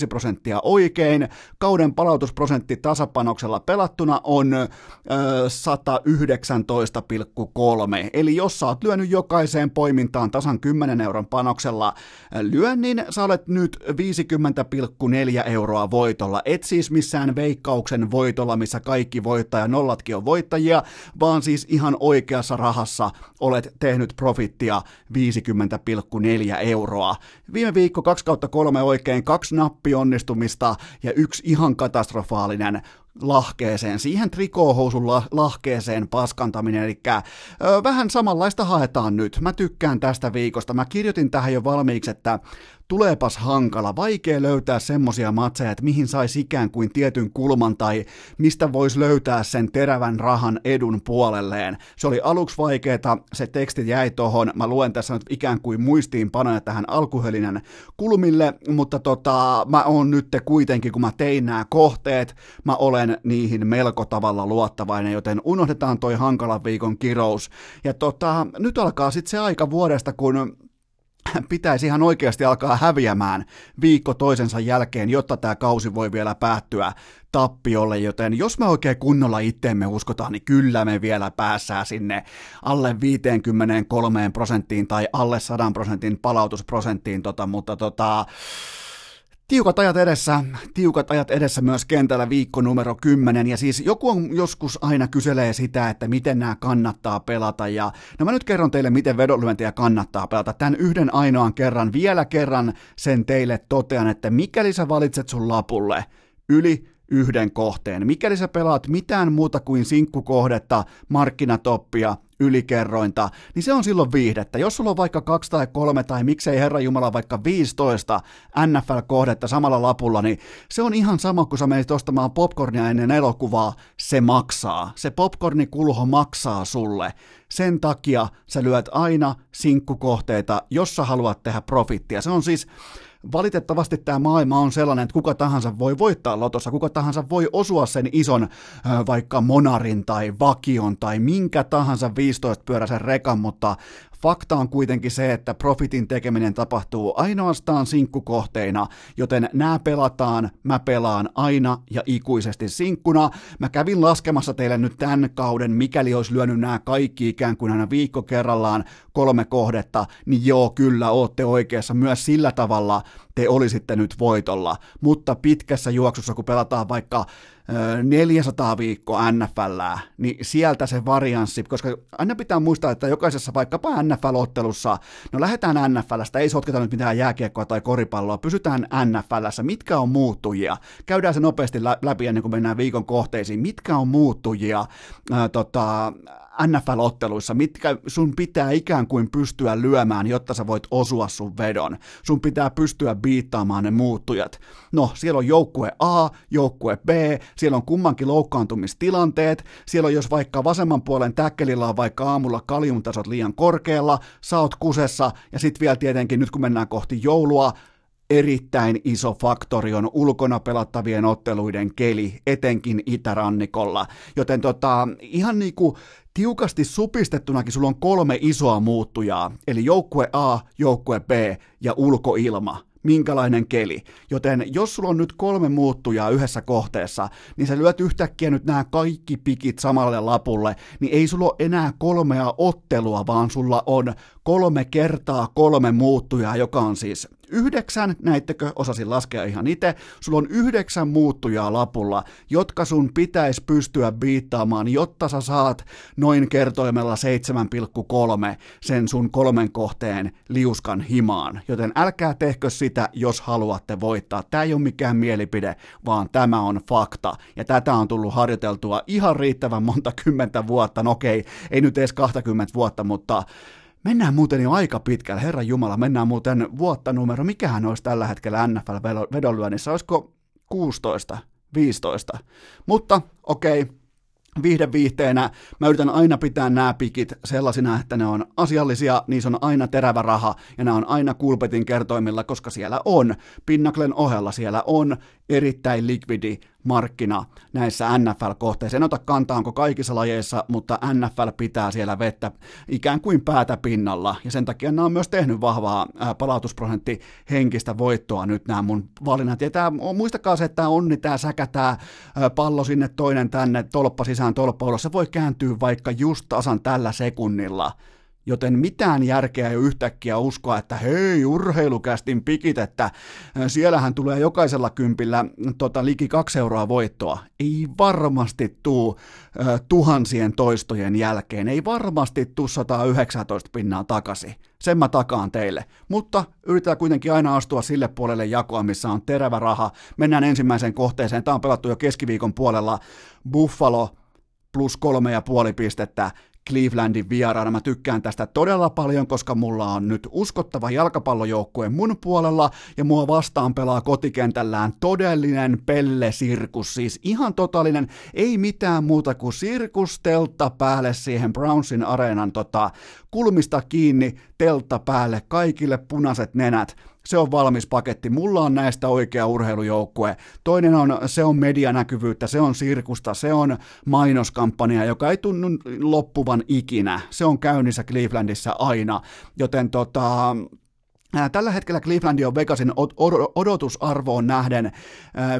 prosenttia oikein, kauden palautusprosentti tasapanoksella pelattuna on ö, 119,3, eli jos sä oot lyönyt jokaiseen poimintaan tasan 10 euron panoksella lyönnin, sä olet nyt 50, 4 euroa voitolla. Et siis missään veikkauksen voitolla, missä kaikki voittaja nollatkin on voittajia, vaan siis ihan oikeassa rahassa olet tehnyt profittia 50,4 euroa. Viime viikko 2 kautta 3 oikein, kaksi nappionnistumista ja yksi ihan katastrofaalinen lahkeeseen, siihen trikoohousun lahkeeseen paskantaminen, eli ö, vähän samanlaista haetaan nyt. Mä tykkään tästä viikosta. Mä kirjoitin tähän jo valmiiksi, että tuleepas hankala, vaikea löytää semmosia matseja, että mihin saisi ikään kuin tietyn kulman tai mistä voisi löytää sen terävän rahan edun puolelleen. Se oli aluksi vaikeeta, se teksti jäi tohon, mä luen tässä nyt ikään kuin muistiinpanoja tähän alkuhelinen kulmille, mutta tota, mä oon nyt kuitenkin, kun mä tein nämä kohteet, mä olen niihin melko tavalla luottavainen, joten unohdetaan toi hankalan viikon kirous. Ja tota, nyt alkaa sitten se aika vuodesta, kun pitäisi ihan oikeasti alkaa häviämään viikko toisensa jälkeen, jotta tämä kausi voi vielä päättyä tappiolle, joten jos me oikein kunnolla itteemme uskotaan, niin kyllä me vielä päässään sinne alle 53 prosenttiin tai alle 100 prosentin palautusprosenttiin, tota, mutta tota, Tiukat ajat edessä, tiukat ajat edessä myös kentällä viikko numero 10, ja siis joku on joskus aina kyselee sitä, että miten nämä kannattaa pelata, ja no mä nyt kerron teille, miten vedonlyöntiä kannattaa pelata. Tämän yhden ainoan kerran, vielä kerran sen teille totean, että mikäli sä valitset sun lapulle yli yhden kohteen. Mikäli sä pelaat mitään muuta kuin sinkkukohdetta, markkinatoppia, ylikerrointa, niin se on silloin viihdettä. Jos sulla on vaikka kaksi tai kolme tai miksei Herra Jumala vaikka 15 NFL-kohdetta samalla lapulla, niin se on ihan sama kuin sä menisit ostamaan popcornia ennen elokuvaa, se maksaa. Se popcornikulho maksaa sulle. Sen takia sä lyöt aina sinkkukohteita, jos sä haluat tehdä profittia. Se on siis valitettavasti tämä maailma on sellainen, että kuka tahansa voi voittaa lotossa, kuka tahansa voi osua sen ison vaikka monarin tai vakion tai minkä tahansa 15 pyöräisen rekan, mutta Fakta on kuitenkin se, että profitin tekeminen tapahtuu ainoastaan sinkkukohteina, joten nämä pelataan, mä pelaan aina ja ikuisesti sinkkuna. Mä kävin laskemassa teille nyt tämän kauden, mikäli olisi lyönyt nämä kaikki ikään kuin aina viikko kerrallaan kolme kohdetta, niin joo, kyllä ootte oikeassa. Myös sillä tavalla te olisitte nyt voitolla. Mutta pitkässä juoksussa, kun pelataan vaikka 400 viikkoa NFLää, niin sieltä se varianssi, koska aina pitää muistaa, että jokaisessa vaikkapa NFL-ottelussa, no lähdetään NFLstä, ei sotketa nyt mitään jääkiekkoa tai koripalloa, pysytään NFLssä, mitkä on muuttujia? Käydään se nopeasti läpi ennen kuin mennään viikon kohteisiin, mitkä on muuttujia ää, tota, NFL-otteluissa, mitkä sun pitää ikään kuin pystyä lyömään, jotta sä voit osua sun vedon. Sun pitää pystyä biittaamaan ne muuttujat. No, siellä on joukkue A, joukkue B, siellä on kummankin loukkaantumistilanteet, siellä on jos vaikka vasemman puolen täkkelillä on vaikka aamulla kaljuntasot liian korkealla, sä oot kusessa, ja sitten vielä tietenkin nyt kun mennään kohti joulua, erittäin iso faktori on ulkona pelattavien otteluiden keli, etenkin itärannikolla. Joten tota, ihan niinku tiukasti supistettunakin sulla on kolme isoa muuttujaa, eli joukkue A, joukkue B ja ulkoilma minkälainen keli. Joten jos sulla on nyt kolme muuttujaa yhdessä kohteessa, niin sä lyöt yhtäkkiä nyt nämä kaikki pikit samalle lapulle, niin ei sulla ole enää kolmea ottelua, vaan sulla on kolme kertaa kolme muuttujaa, joka on siis yhdeksän, näittekö, osasin laskea ihan itse, sulla on yhdeksän muuttujaa lapulla, jotka sun pitäisi pystyä biittaamaan, jotta sä saat noin kertoimella 7,3 sen sun kolmen kohteen liuskan himaan. Joten älkää tehkö sitä, jos haluatte voittaa. Tämä ei ole mikään mielipide, vaan tämä on fakta. Ja tätä on tullut harjoiteltua ihan riittävän monta kymmentä vuotta. No okei, ei nyt edes 20 vuotta, mutta Mennään muuten jo aika pitkälle, Herran Jumala, mennään muuten vuotta numero, mikähän olisi tällä hetkellä NFL-vedonlyönnissä, olisiko 16, 15, mutta okei, okay, viihde viihteenä. Mä yritän aina pitää nämä pikit sellaisina, että ne on asiallisia, niissä on aina terävä raha ja nämä on aina kulpetin kertoimilla, koska siellä on, Pinnaklen ohella siellä on erittäin likvidi markkina näissä NFL-kohteissa. En ota kantaa, onko kaikissa lajeissa, mutta NFL pitää siellä vettä ikään kuin päätä pinnalla, ja sen takia nämä on myös tehnyt vahvaa palautusprosentti henkistä voittoa nyt nämä mun valinnat. Ja tämä, muistakaa se, että tämä onni, tämä säkä, tämä pallo sinne, toinen tänne, tolppa sisään, tolppa ulos, se voi kääntyä vaikka just tasan tällä sekunnilla joten mitään järkeä ei yhtäkkiä uskoa, että hei, urheilukästin pikit, että äh, siellähän tulee jokaisella kympillä tota, liki kaksi euroa voittoa. Ei varmasti tuu äh, tuhansien toistojen jälkeen, ei varmasti tuu 119 pinnaa takaisin. Sen mä takaan teille. Mutta yritetään kuitenkin aina astua sille puolelle jakoa, missä on terävä raha. Mennään ensimmäiseen kohteeseen. Tämä on pelattu jo keskiviikon puolella. Buffalo plus kolme ja puoli pistettä. Clevelandin vieraana. Mä tykkään tästä todella paljon, koska mulla on nyt uskottava jalkapallojoukkue mun puolella ja mua vastaan pelaa kotikentällään todellinen pelle-sirkus. Siis ihan totaalinen, ei mitään muuta kuin sirkustelta päälle siihen Brownsin areenan tota, kulmista kiinni, teltta päälle, kaikille punaiset nenät se on valmis paketti. Mulla on näistä oikea urheilujoukkue. Toinen on, se on medianäkyvyyttä, se on sirkusta, se on mainoskampanja, joka ei tunnu loppuvan ikinä. Se on käynnissä Clevelandissa aina, joten tota, Tällä hetkellä Cleveland on Vegasin odotusarvoon nähden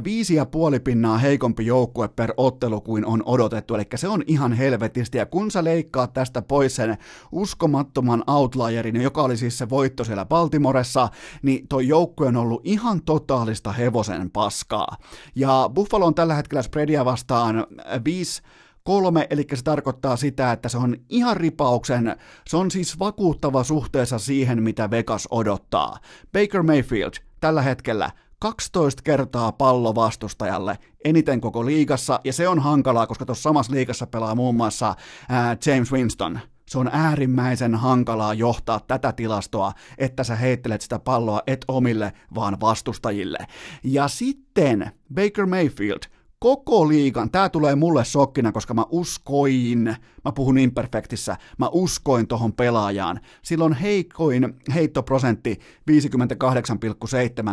viisi ja puoli pinnaa heikompi joukkue per ottelu kuin on odotettu, eli se on ihan helvetisti, ja kun sä leikkaat tästä pois sen uskomattoman outlierin, joka oli siis se voitto siellä Baltimoressa, niin toi joukkue on ollut ihan totaalista hevosen paskaa. Ja Buffalo on tällä hetkellä spreadia vastaan viisi kolme, eli se tarkoittaa sitä, että se on ihan ripauksen, se on siis vakuuttava suhteessa siihen, mitä Vegas odottaa. Baker Mayfield tällä hetkellä 12 kertaa pallo vastustajalle, eniten koko liigassa, ja se on hankalaa, koska tuossa samassa liigassa pelaa muun muassa ää, James Winston. Se on äärimmäisen hankalaa johtaa tätä tilastoa, että sä heittelet sitä palloa et omille, vaan vastustajille. Ja sitten Baker Mayfield – koko liigan, tämä tulee mulle sokkina, koska mä uskoin, mä puhun imperfektissä, mä uskoin tohon pelaajaan. Silloin heikoin heittoprosentti 58,7,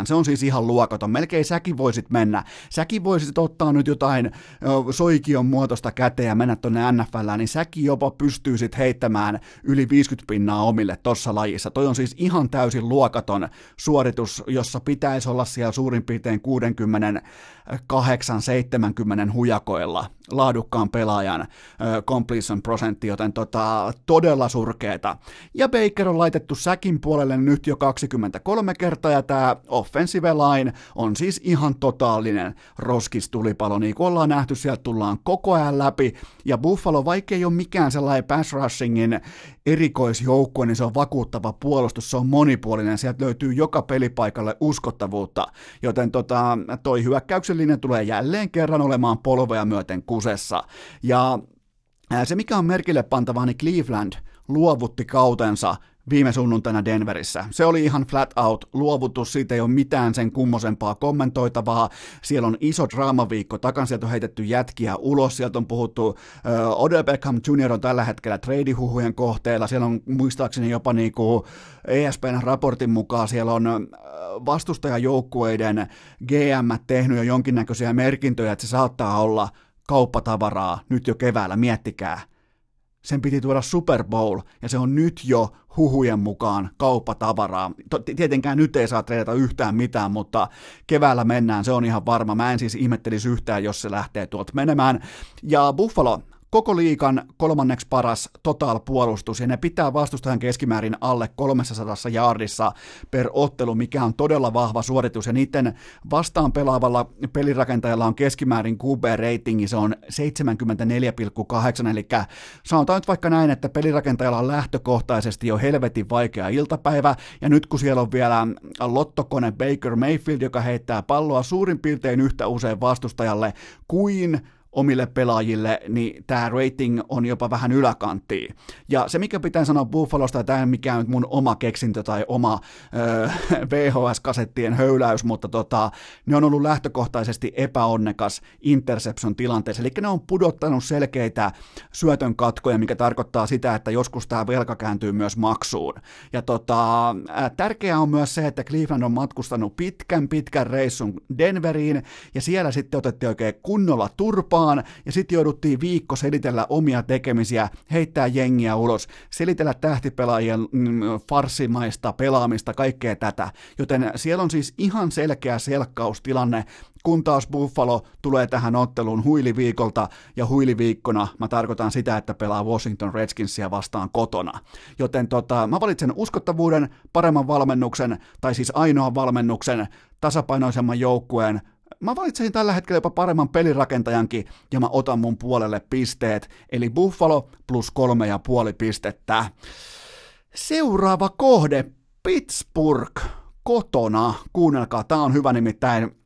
se on siis ihan luokaton. Melkein säkin voisit mennä. Säkin voisit ottaa nyt jotain soikion muotoista käteen ja mennä tonne NFLään, niin säkin jopa pystyisit heittämään yli 50 pinnaa omille tossa lajissa. Toi on siis ihan täysin luokaton suoritus, jossa pitäisi olla siellä suurin piirtein 68-70 hujakoilla laadukkaan pelaajan completion prosentti, joten tota, todella surkeeta. Ja Baker on laitettu säkin puolelle nyt jo 23 kertaa, ja tämä offensive line on siis ihan totaalinen roskistulipalo, niin kuin ollaan nähty, sieltä tullaan koko ajan läpi, ja Buffalo, vaikka ei ole mikään sellainen pass rushingin erikoisjoukkue, niin se on vakuuttava puolustus, se on monipuolinen, sieltä löytyy joka pelipaikalle uskottavuutta, joten tota, toi hyökkäyksellinen tulee jälleen kerran olemaan polvea myöten kusessa. Ja se, mikä on merkille pantavaa, niin Cleveland luovutti kautensa viime sunnuntaina Denverissä. Se oli ihan flat out luovutus, siitä ei ole mitään sen kummosempaa kommentoitavaa. Siellä on iso draamaviikko, takan sieltä on heitetty jätkiä ulos, sieltä on puhuttu, uh, Odell Beckham Jr. on tällä hetkellä treidihuhujen kohteella, siellä on muistaakseni jopa niinku ESPN raportin mukaan, siellä on vastustajajoukkueiden GM tehnyt jo jonkinnäköisiä merkintöjä, että se saattaa olla kauppatavaraa nyt jo keväällä, miettikää. Sen piti tuoda Super Bowl, ja se on nyt jo huhujen mukaan kauppatavaraa. Tietenkään nyt ei saa treidata yhtään mitään, mutta keväällä mennään, se on ihan varma. Mä en siis ihmettelisi yhtään, jos se lähtee tuolta menemään. Ja Buffalo, koko liikan kolmanneksi paras total-puolustus, ja ne pitää vastustajan keskimäärin alle 300 jaardissa per ottelu, mikä on todella vahva suoritus, ja niiden vastaan pelaavalla pelirakentajalla on keskimäärin QB-ratingi, se on 74,8, eli sanotaan nyt vaikka näin, että pelirakentajalla on lähtökohtaisesti jo helvetin vaikea iltapäivä, ja nyt kun siellä on vielä lottokone Baker Mayfield, joka heittää palloa suurin piirtein yhtä usein vastustajalle kuin omille pelaajille, niin tämä rating on jopa vähän yläkanttiin. Ja se, mikä pitää sanoa Buffalosta, tämä ei mikään mun oma keksintö tai oma äh, VHS-kasettien höyläys, mutta tota, ne on ollut lähtökohtaisesti epäonnekas interception tilanteessa, eli ne on pudottanut selkeitä syötön katkoja, mikä tarkoittaa sitä, että joskus tämä velka kääntyy myös maksuun. Ja tota, tärkeää on myös se, että Cleveland on matkustanut pitkän pitkän reissun Denveriin, ja siellä sitten otettiin oikein kunnolla turpaa, vaan, ja sitten jouduttiin viikko selitellä omia tekemisiä, heittää jengiä ulos, selitellä tähtipelaajien mm, farsimaista pelaamista, kaikkea tätä. Joten siellä on siis ihan selkeä selkkaustilanne, kun taas Buffalo tulee tähän otteluun huiliviikolta, ja huiliviikkona mä tarkoitan sitä, että pelaa Washington Redskinsia vastaan kotona. Joten tota, mä valitsen uskottavuuden, paremman valmennuksen, tai siis ainoan valmennuksen, tasapainoisemman joukkueen, Mä valitsin tällä hetkellä jopa paremman pelirakentajankin, ja mä otan mun puolelle pisteet, eli Buffalo plus kolme ja puoli pistettä. Seuraava kohde, Pittsburgh kotona. Kuunnelkaa, tää on hyvä nimittäin.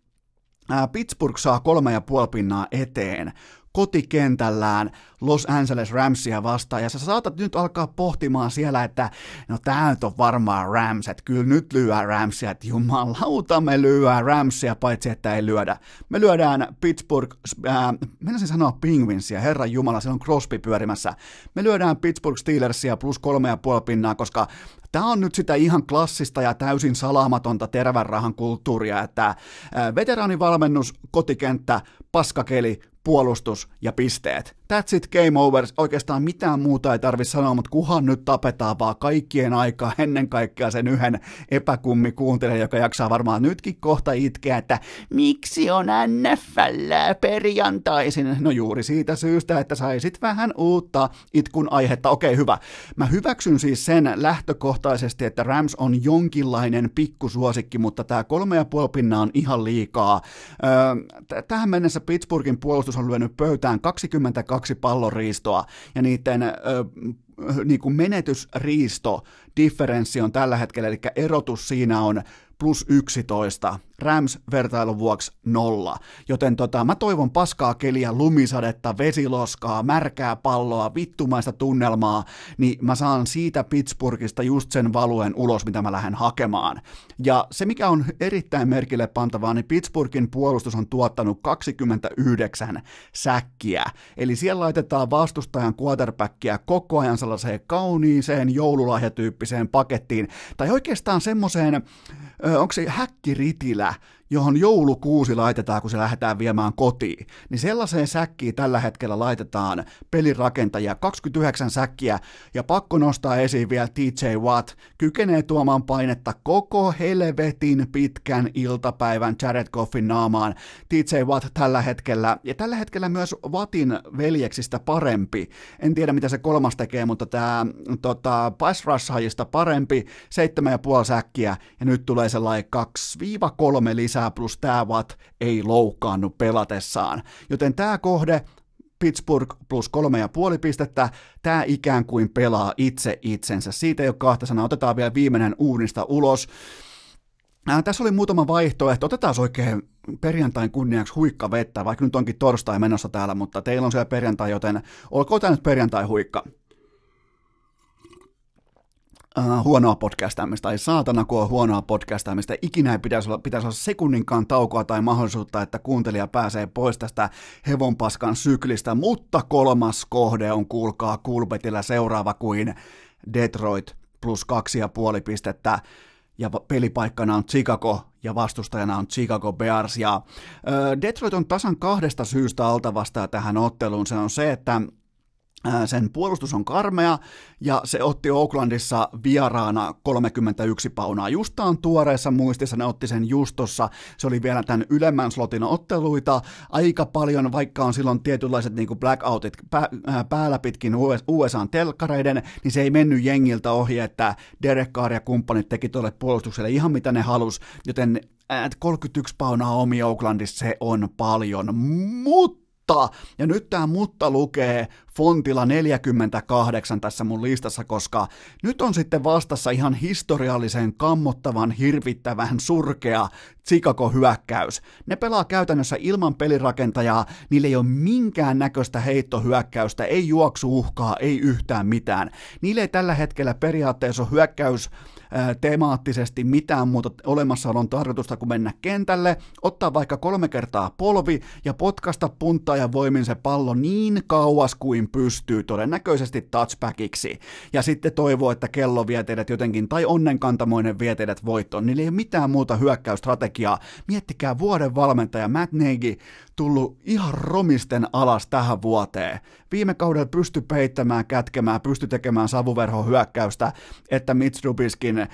Pittsburgh saa kolme ja puoli pinnaa eteen kotikentällään Los Angeles Ramsia vastaan, ja sä saatat nyt alkaa pohtimaan siellä, että no tää nyt on varmaan Rams, että kyllä nyt lyö Ramsia, että jumalauta me lyö Ramsia, paitsi että ei lyödä. Me lyödään Pittsburgh, äh, mennäisin sanoa Penguinsia, herran jumala, siellä on Crosby pyörimässä. Me lyödään Pittsburgh Steelersia plus kolme ja puoli pinnaa, koska Tämä on nyt sitä ihan klassista ja täysin salaamatonta tervän rahan kulttuuria, että äh, veteraanivalmennus, kotikenttä, paskakeli, puolustus ja pisteet. That's it, game over. Oikeastaan mitään muuta ei tarvi sanoa, mutta kuhan nyt tapetaan vaan kaikkien aikaa ennen kaikkea sen yhden epäkummi kuuntele, joka jaksaa varmaan nytkin kohta itkeä, että miksi on NFL perjantaisin? No juuri siitä syystä, että saisit vähän uutta itkun aihetta. Okei, hyvä. Mä hyväksyn siis sen lähtökohtaisesti, että Rams on jonkinlainen pikkusuosikki, mutta tämä kolme ja puoli on ihan liikaa. Öö, tähän mennessä Pittsburghin puolustus on lyönyt pöytään 22 kaksi palloriistoa ja niiden ö, niin kuin menetysriisto differenssi on tällä hetkellä, eli erotus siinä on plus 11, Rams vertailun vuoksi nolla. Joten tota, mä toivon paskaa keliä, lumisadetta, vesiloskaa, märkää palloa, vittumaista tunnelmaa, niin mä saan siitä Pittsburghista just sen valuen ulos, mitä mä lähden hakemaan. Ja se, mikä on erittäin merkille pantavaa, niin Pittsburghin puolustus on tuottanut 29 säkkiä. Eli siellä laitetaan vastustajan quarterbackia koko ajan sellaiseen kauniiseen joululahjatyyppiseen pakettiin, tai oikeastaan semmoiseen, onko se häkkiritilä, johon joulukuusi laitetaan, kun se lähdetään viemään kotiin, niin sellaiseen säkkiin tällä hetkellä laitetaan pelirakentajia, 29 säkkiä, ja pakko nostaa esiin vielä TJ Watt, kykenee tuomaan painetta koko helvetin pitkän iltapäivän Jared Goffin naamaan. TJ Watt tällä hetkellä, ja tällä hetkellä myös Wattin veljeksistä parempi, en tiedä mitä se kolmas tekee, mutta tämä tota, pass parempi, 7,5 säkkiä, ja nyt tulee sellainen 2-3 lisää lisää, plus tämä Watt ei loukkaannu pelatessaan. Joten tämä kohde, Pittsburgh plus kolme ja puoli pistettä, tämä ikään kuin pelaa itse itsensä. Siitä ei ole kahta sanaa, otetaan vielä viimeinen uunista ulos. Ää, tässä oli muutama vaihtoehto, otetaan oikein perjantain kunniaksi huikka vettä, vaikka nyt onkin torstai menossa täällä, mutta teillä on siellä perjantai, joten olkoon tämä nyt perjantai huikka uh, huonoa podcastamista, tai saatana kun on huonoa podcastamista, ikinä ei pitäisi olla, pitäisi olla sekunninkaan taukoa tai mahdollisuutta, että kuuntelija pääsee pois tästä hevonpaskan syklistä, mutta kolmas kohde on, kuulkaa, Kulpetillä seuraava kuin Detroit plus kaksi ja puoli pistettä, ja pelipaikkana on Chicago ja vastustajana on Chicago Bears. Ja, ö, Detroit on tasan kahdesta syystä altavasta tähän otteluun. Se on se, että sen puolustus on karmea ja se otti Oaklandissa vieraana 31 paunaa. Justaan tuoreessa muistissa ne otti sen justossa. Se oli vielä tämän ylemmän slotin otteluita. Aika paljon, vaikka on silloin tietynlaiset niin blackoutit päällä pitkin USA-telkkareiden, niin se ei mennyt jengiltä ohi, että Derek Carr ja kumppanit teki tuolle puolustukselle ihan mitä ne halus, joten 31 paunaa omi Oaklandissa se on paljon, mutta mutta, ja nyt tämä mutta lukee fontilla 48 tässä mun listassa, koska nyt on sitten vastassa ihan historiallisen kammottavan, hirvittävän, surkea Chicago-hyökkäys. Ne pelaa käytännössä ilman pelirakentajaa, niillä ei ole minkään näköistä heittohyökkäystä, ei juoksuuhkaa, ei yhtään mitään. Niillä ei tällä hetkellä periaatteessa ole hyökkäys temaattisesti mitään muuta olemassaolon tarkoitusta kuin mennä kentälle, ottaa vaikka kolme kertaa polvi ja potkasta puntaa ja voimin se pallo niin kauas kuin pystyy, todennäköisesti touchbackiksi. Ja sitten toivoo, että kello vie teidät jotenkin, tai onnenkantamoinen vie teidät voittoon. Niillä ei ole mitään muuta hyökkäysstrategiaa. Miettikää vuoden valmentaja Matt Nagy tullut ihan romisten alas tähän vuoteen. Viime kaudella pysty peittämään, kätkemään, pysty tekemään savuverhohyökkäystä, että Mitch Rubiskin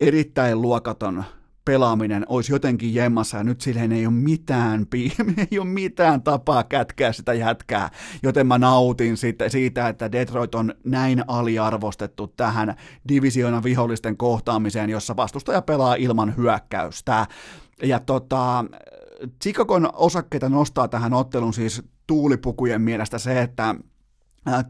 erittäin luokaton pelaaminen olisi jotenkin jemmassa ja nyt silleen ei ole mitään, ei ole mitään tapaa kätkeä sitä jätkää, joten mä nautin siitä, siitä, että Detroit on näin aliarvostettu tähän divisioona vihollisten kohtaamiseen, jossa vastustaja pelaa ilman hyökkäystä. Ja tota, Chicagon osakkeita nostaa tähän ottelun siis tuulipukujen mielestä se, että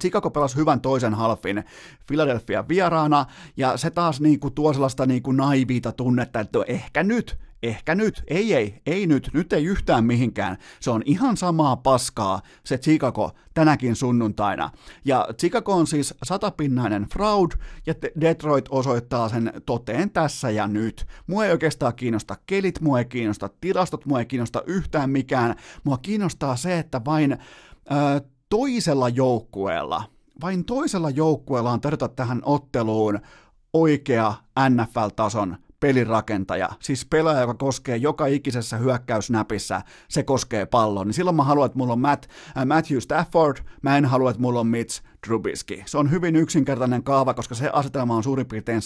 Chicago pelasi hyvän toisen halfin Philadelphia vieraana, ja se taas niin kuin tuo sellaista niin kuin naiviita tunnetta, että ehkä nyt, ehkä nyt, ei ei, ei nyt, nyt ei yhtään mihinkään. Se on ihan samaa paskaa se Chicago tänäkin sunnuntaina. Ja Chicago on siis satapinnainen fraud, ja Detroit osoittaa sen toteen tässä ja nyt. Mua ei oikeastaan kiinnosta kelit, mua ei kiinnosta tilastot, mua ei kiinnosta yhtään mikään. Mua kiinnostaa se, että vain äh, toisella joukkueella, vain toisella joukkueella on tarjota tähän otteluun oikea NFL-tason pelirakentaja, siis pelaaja, joka koskee joka ikisessä hyökkäysnäpissä, se koskee pallon, niin silloin mä haluan, että mulla on Matt, äh, Matthew Stafford, mä en halua, että mulla on Mitch Trubisky. Se on hyvin yksinkertainen kaava, koska se asetelma on suurin piirtein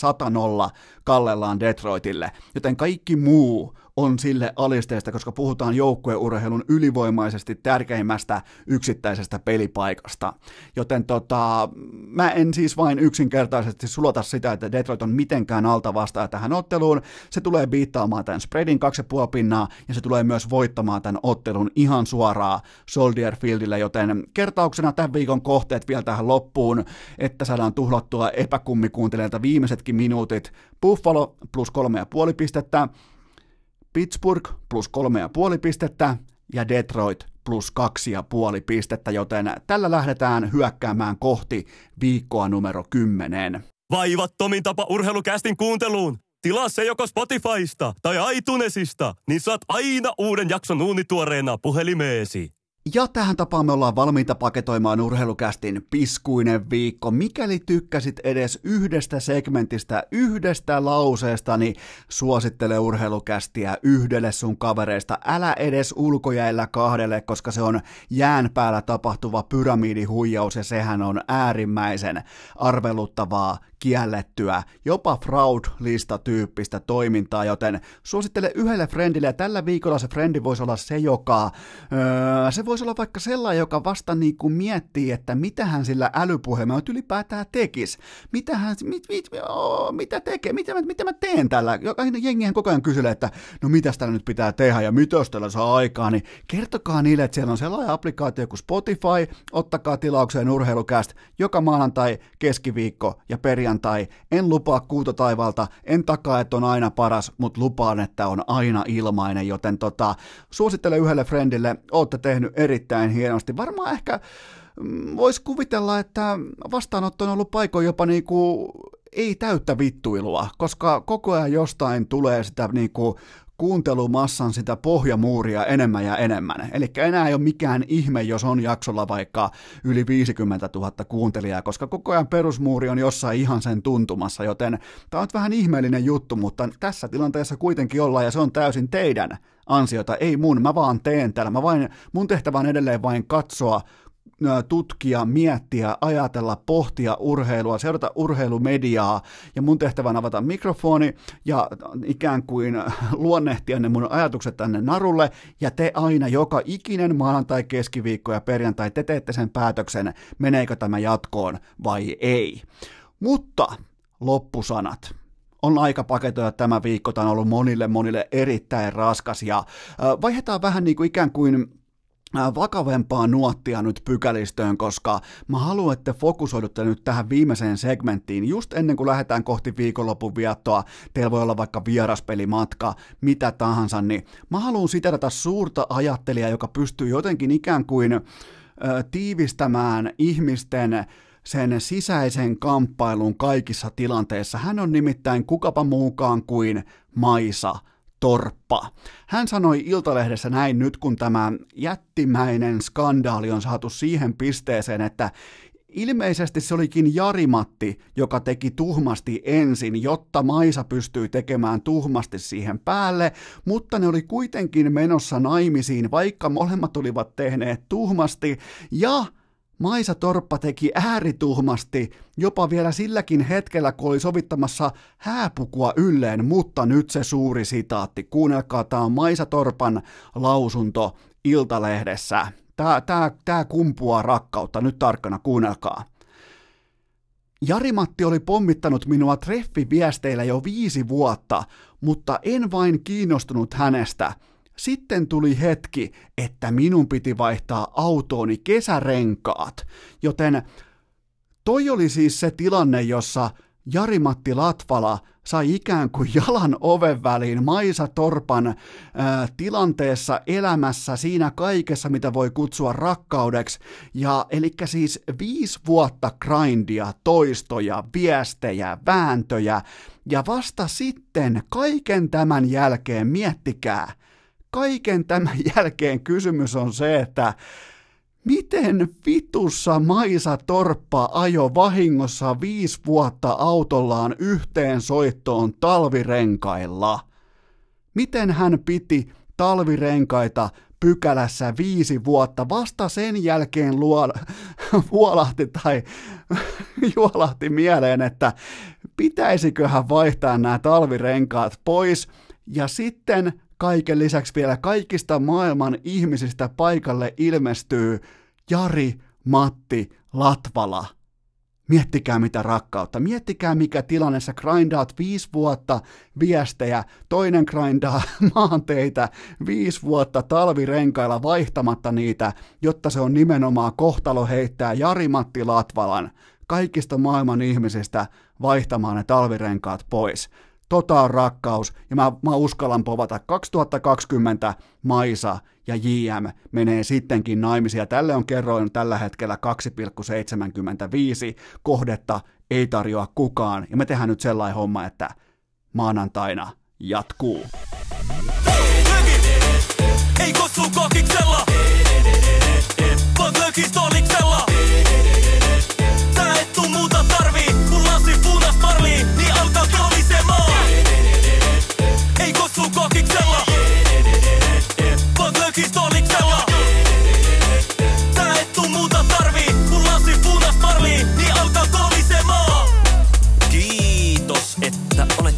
100-0 kallellaan Detroitille, joten kaikki muu on sille alisteista, koska puhutaan joukkueurheilun ylivoimaisesti tärkeimmästä yksittäisestä pelipaikasta. Joten tota, mä en siis vain yksinkertaisesti sulata sitä, että Detroit on mitenkään alta vastaan tähän otteluun. Se tulee biittaamaan tämän spreadin 2,5 pinnaa ja se tulee myös voittamaan tämän ottelun ihan suoraan Soldier Fieldille, joten kertauksena tämän viikon kohteet vielä tähän loppuun, että saadaan tuhlattua epäkummikuuntelijalta viimeisetkin minuutit. Buffalo plus kolme ja puoli pistettä, Pittsburgh plus kolme ja puoli pistettä ja Detroit plus kaksi ja puoli pistettä, joten tällä lähdetään hyökkäämään kohti viikkoa numero 10. Vaivattomin tapa urheilukästin kuunteluun. Tilaa se joko Spotifysta tai iTunesista, niin saat aina uuden jakson uunituoreena puhelimeesi. Ja tähän tapaan me ollaan valmiita paketoimaan urheilukästin piskuinen viikko. Mikäli tykkäsit edes yhdestä segmentistä, yhdestä lauseesta, niin suosittele urheilukästiä yhdelle sun kavereista. Älä edes ulkojäillä kahdelle, koska se on jään päällä tapahtuva pyramidihuijaus ja sehän on äärimmäisen arveluttavaa kiellettyä, jopa fraud-lista-tyyppistä toimintaa, joten suosittele yhdelle friendille, ja tällä viikolla se friendi voisi olla se, joka, öö, se voisi olla vaikka sellainen, joka vasta niin kuin miettii, että mitä hän sillä älypuhelimella ylipäätään tekisi, mitä hän, mit, mit, oh, mitä tekee, mitä, mä, mitä mä teen tällä, jengihän koko ajan kyselee, että no mitä tällä nyt pitää tehdä ja mitä tällä saa aikaa, niin kertokaa niille, että siellä on sellainen applikaatio kuin Spotify, ottakaa tilaukseen urheilukäst joka maanantai, keskiviikko ja perjantai perjantai. En lupaa kuuta taivalta, en takaa, että on aina paras, mutta lupaan, että on aina ilmainen, joten tota, suosittelen yhdelle friendille, ootte tehnyt erittäin hienosti. Varmaan ehkä mm, voisi kuvitella, että vastaanotto on ollut paikoin jopa niinku ei täyttä vittuilua, koska koko ajan jostain tulee sitä niinku kuuntelumassan sitä pohjamuuria enemmän ja enemmän. Eli enää ei ole mikään ihme, jos on jaksolla vaikka yli 50 000 kuuntelijaa, koska koko ajan perusmuuri on jossain ihan sen tuntumassa, joten tämä on vähän ihmeellinen juttu, mutta tässä tilanteessa kuitenkin ollaan ja se on täysin teidän ansiota, ei mun, mä vaan teen täällä, mä vain, mun tehtävä on edelleen vain katsoa tutkia, miettiä, ajatella, pohtia urheilua, seurata urheilumediaa. Ja mun tehtävä on avata mikrofoni ja ikään kuin luonnehtia ne mun ajatukset tänne narulle. Ja te aina joka ikinen maanantai, keskiviikko ja perjantai te teette sen päätöksen, meneekö tämä jatkoon vai ei. Mutta loppusanat. On aika paketoida tämä viikko, tämä on ollut monille monille erittäin raskas. Ja vaihdetaan vähän niin kuin ikään kuin vakavempaa nuottia nyt pykälistöön, koska mä haluan, että fokusoidutte nyt tähän viimeiseen segmenttiin. Just ennen kuin lähdetään kohti viikonlopun viettoa, teillä voi olla vaikka vieraspelimatka, mitä tahansa, niin mä haluan siterata suurta ajattelijaa, joka pystyy jotenkin ikään kuin ö, tiivistämään ihmisten sen sisäisen kamppailun kaikissa tilanteissa. Hän on nimittäin kukapa muukaan kuin Maisa Torppa. Hän sanoi Iltalehdessä näin nyt, kun tämä jättimäinen skandaali on saatu siihen pisteeseen, että Ilmeisesti se olikin Jarimatti, joka teki tuhmasti ensin, jotta Maisa pystyi tekemään tuhmasti siihen päälle, mutta ne oli kuitenkin menossa naimisiin, vaikka molemmat olivat tehneet tuhmasti, ja Maisa Torppa teki äärituhmasti, jopa vielä silläkin hetkellä, kun oli sovittamassa hääpukua ylleen, mutta nyt se suuri sitaatti. Kuunnelkaa, tämä on Maisa Torpan lausunto Iltalehdessä. Tämä, tämä, tämä kumpuaa rakkautta, nyt tarkkana kuunnelkaa. Jari-Matti oli pommittanut minua treffiviesteillä jo viisi vuotta, mutta en vain kiinnostunut hänestä – sitten tuli hetki, että minun piti vaihtaa autooni kesärenkaat, joten toi oli siis se tilanne, jossa Jari-Matti Latvala sai ikään kuin jalan oven väliin Maisa Torpan ää, tilanteessa, elämässä, siinä kaikessa, mitä voi kutsua rakkaudeksi. Ja eli siis viisi vuotta grindia, toistoja, viestejä, vääntöjä, ja vasta sitten kaiken tämän jälkeen miettikää – kaiken tämän jälkeen kysymys on se, että miten vitussa Maisa Torppa ajo vahingossa viisi vuotta autollaan yhteen soittoon talvirenkailla? Miten hän piti talvirenkaita pykälässä viisi vuotta. Vasta sen jälkeen luo, vuolahti tai juolahti mieleen, että pitäisiköhän vaihtaa nämä talvirenkaat pois. Ja sitten Kaiken lisäksi vielä kaikista maailman ihmisistä paikalle ilmestyy Jari Matti Latvala. Miettikää mitä rakkautta, miettikää mikä tilanne, sä grindaat viisi vuotta viestejä, toinen grindaa maanteitä viisi vuotta talvirenkailla vaihtamatta niitä, jotta se on nimenomaan kohtalo heittää Jari-Matti Latvalan kaikista maailman ihmisistä vaihtamaan ne talvirenkaat pois. Tota on rakkaus, ja mä, mä uskallan povata. 2020 Maisa ja JM menee sittenkin naimisia. Tälle on kerroin tällä hetkellä 2,75. Kohdetta ei tarjoa kukaan. Ja me tehdään nyt sellainen homma, että maanantaina jatkuu. Ei kossu kokiksella, vaan lökistoliksella.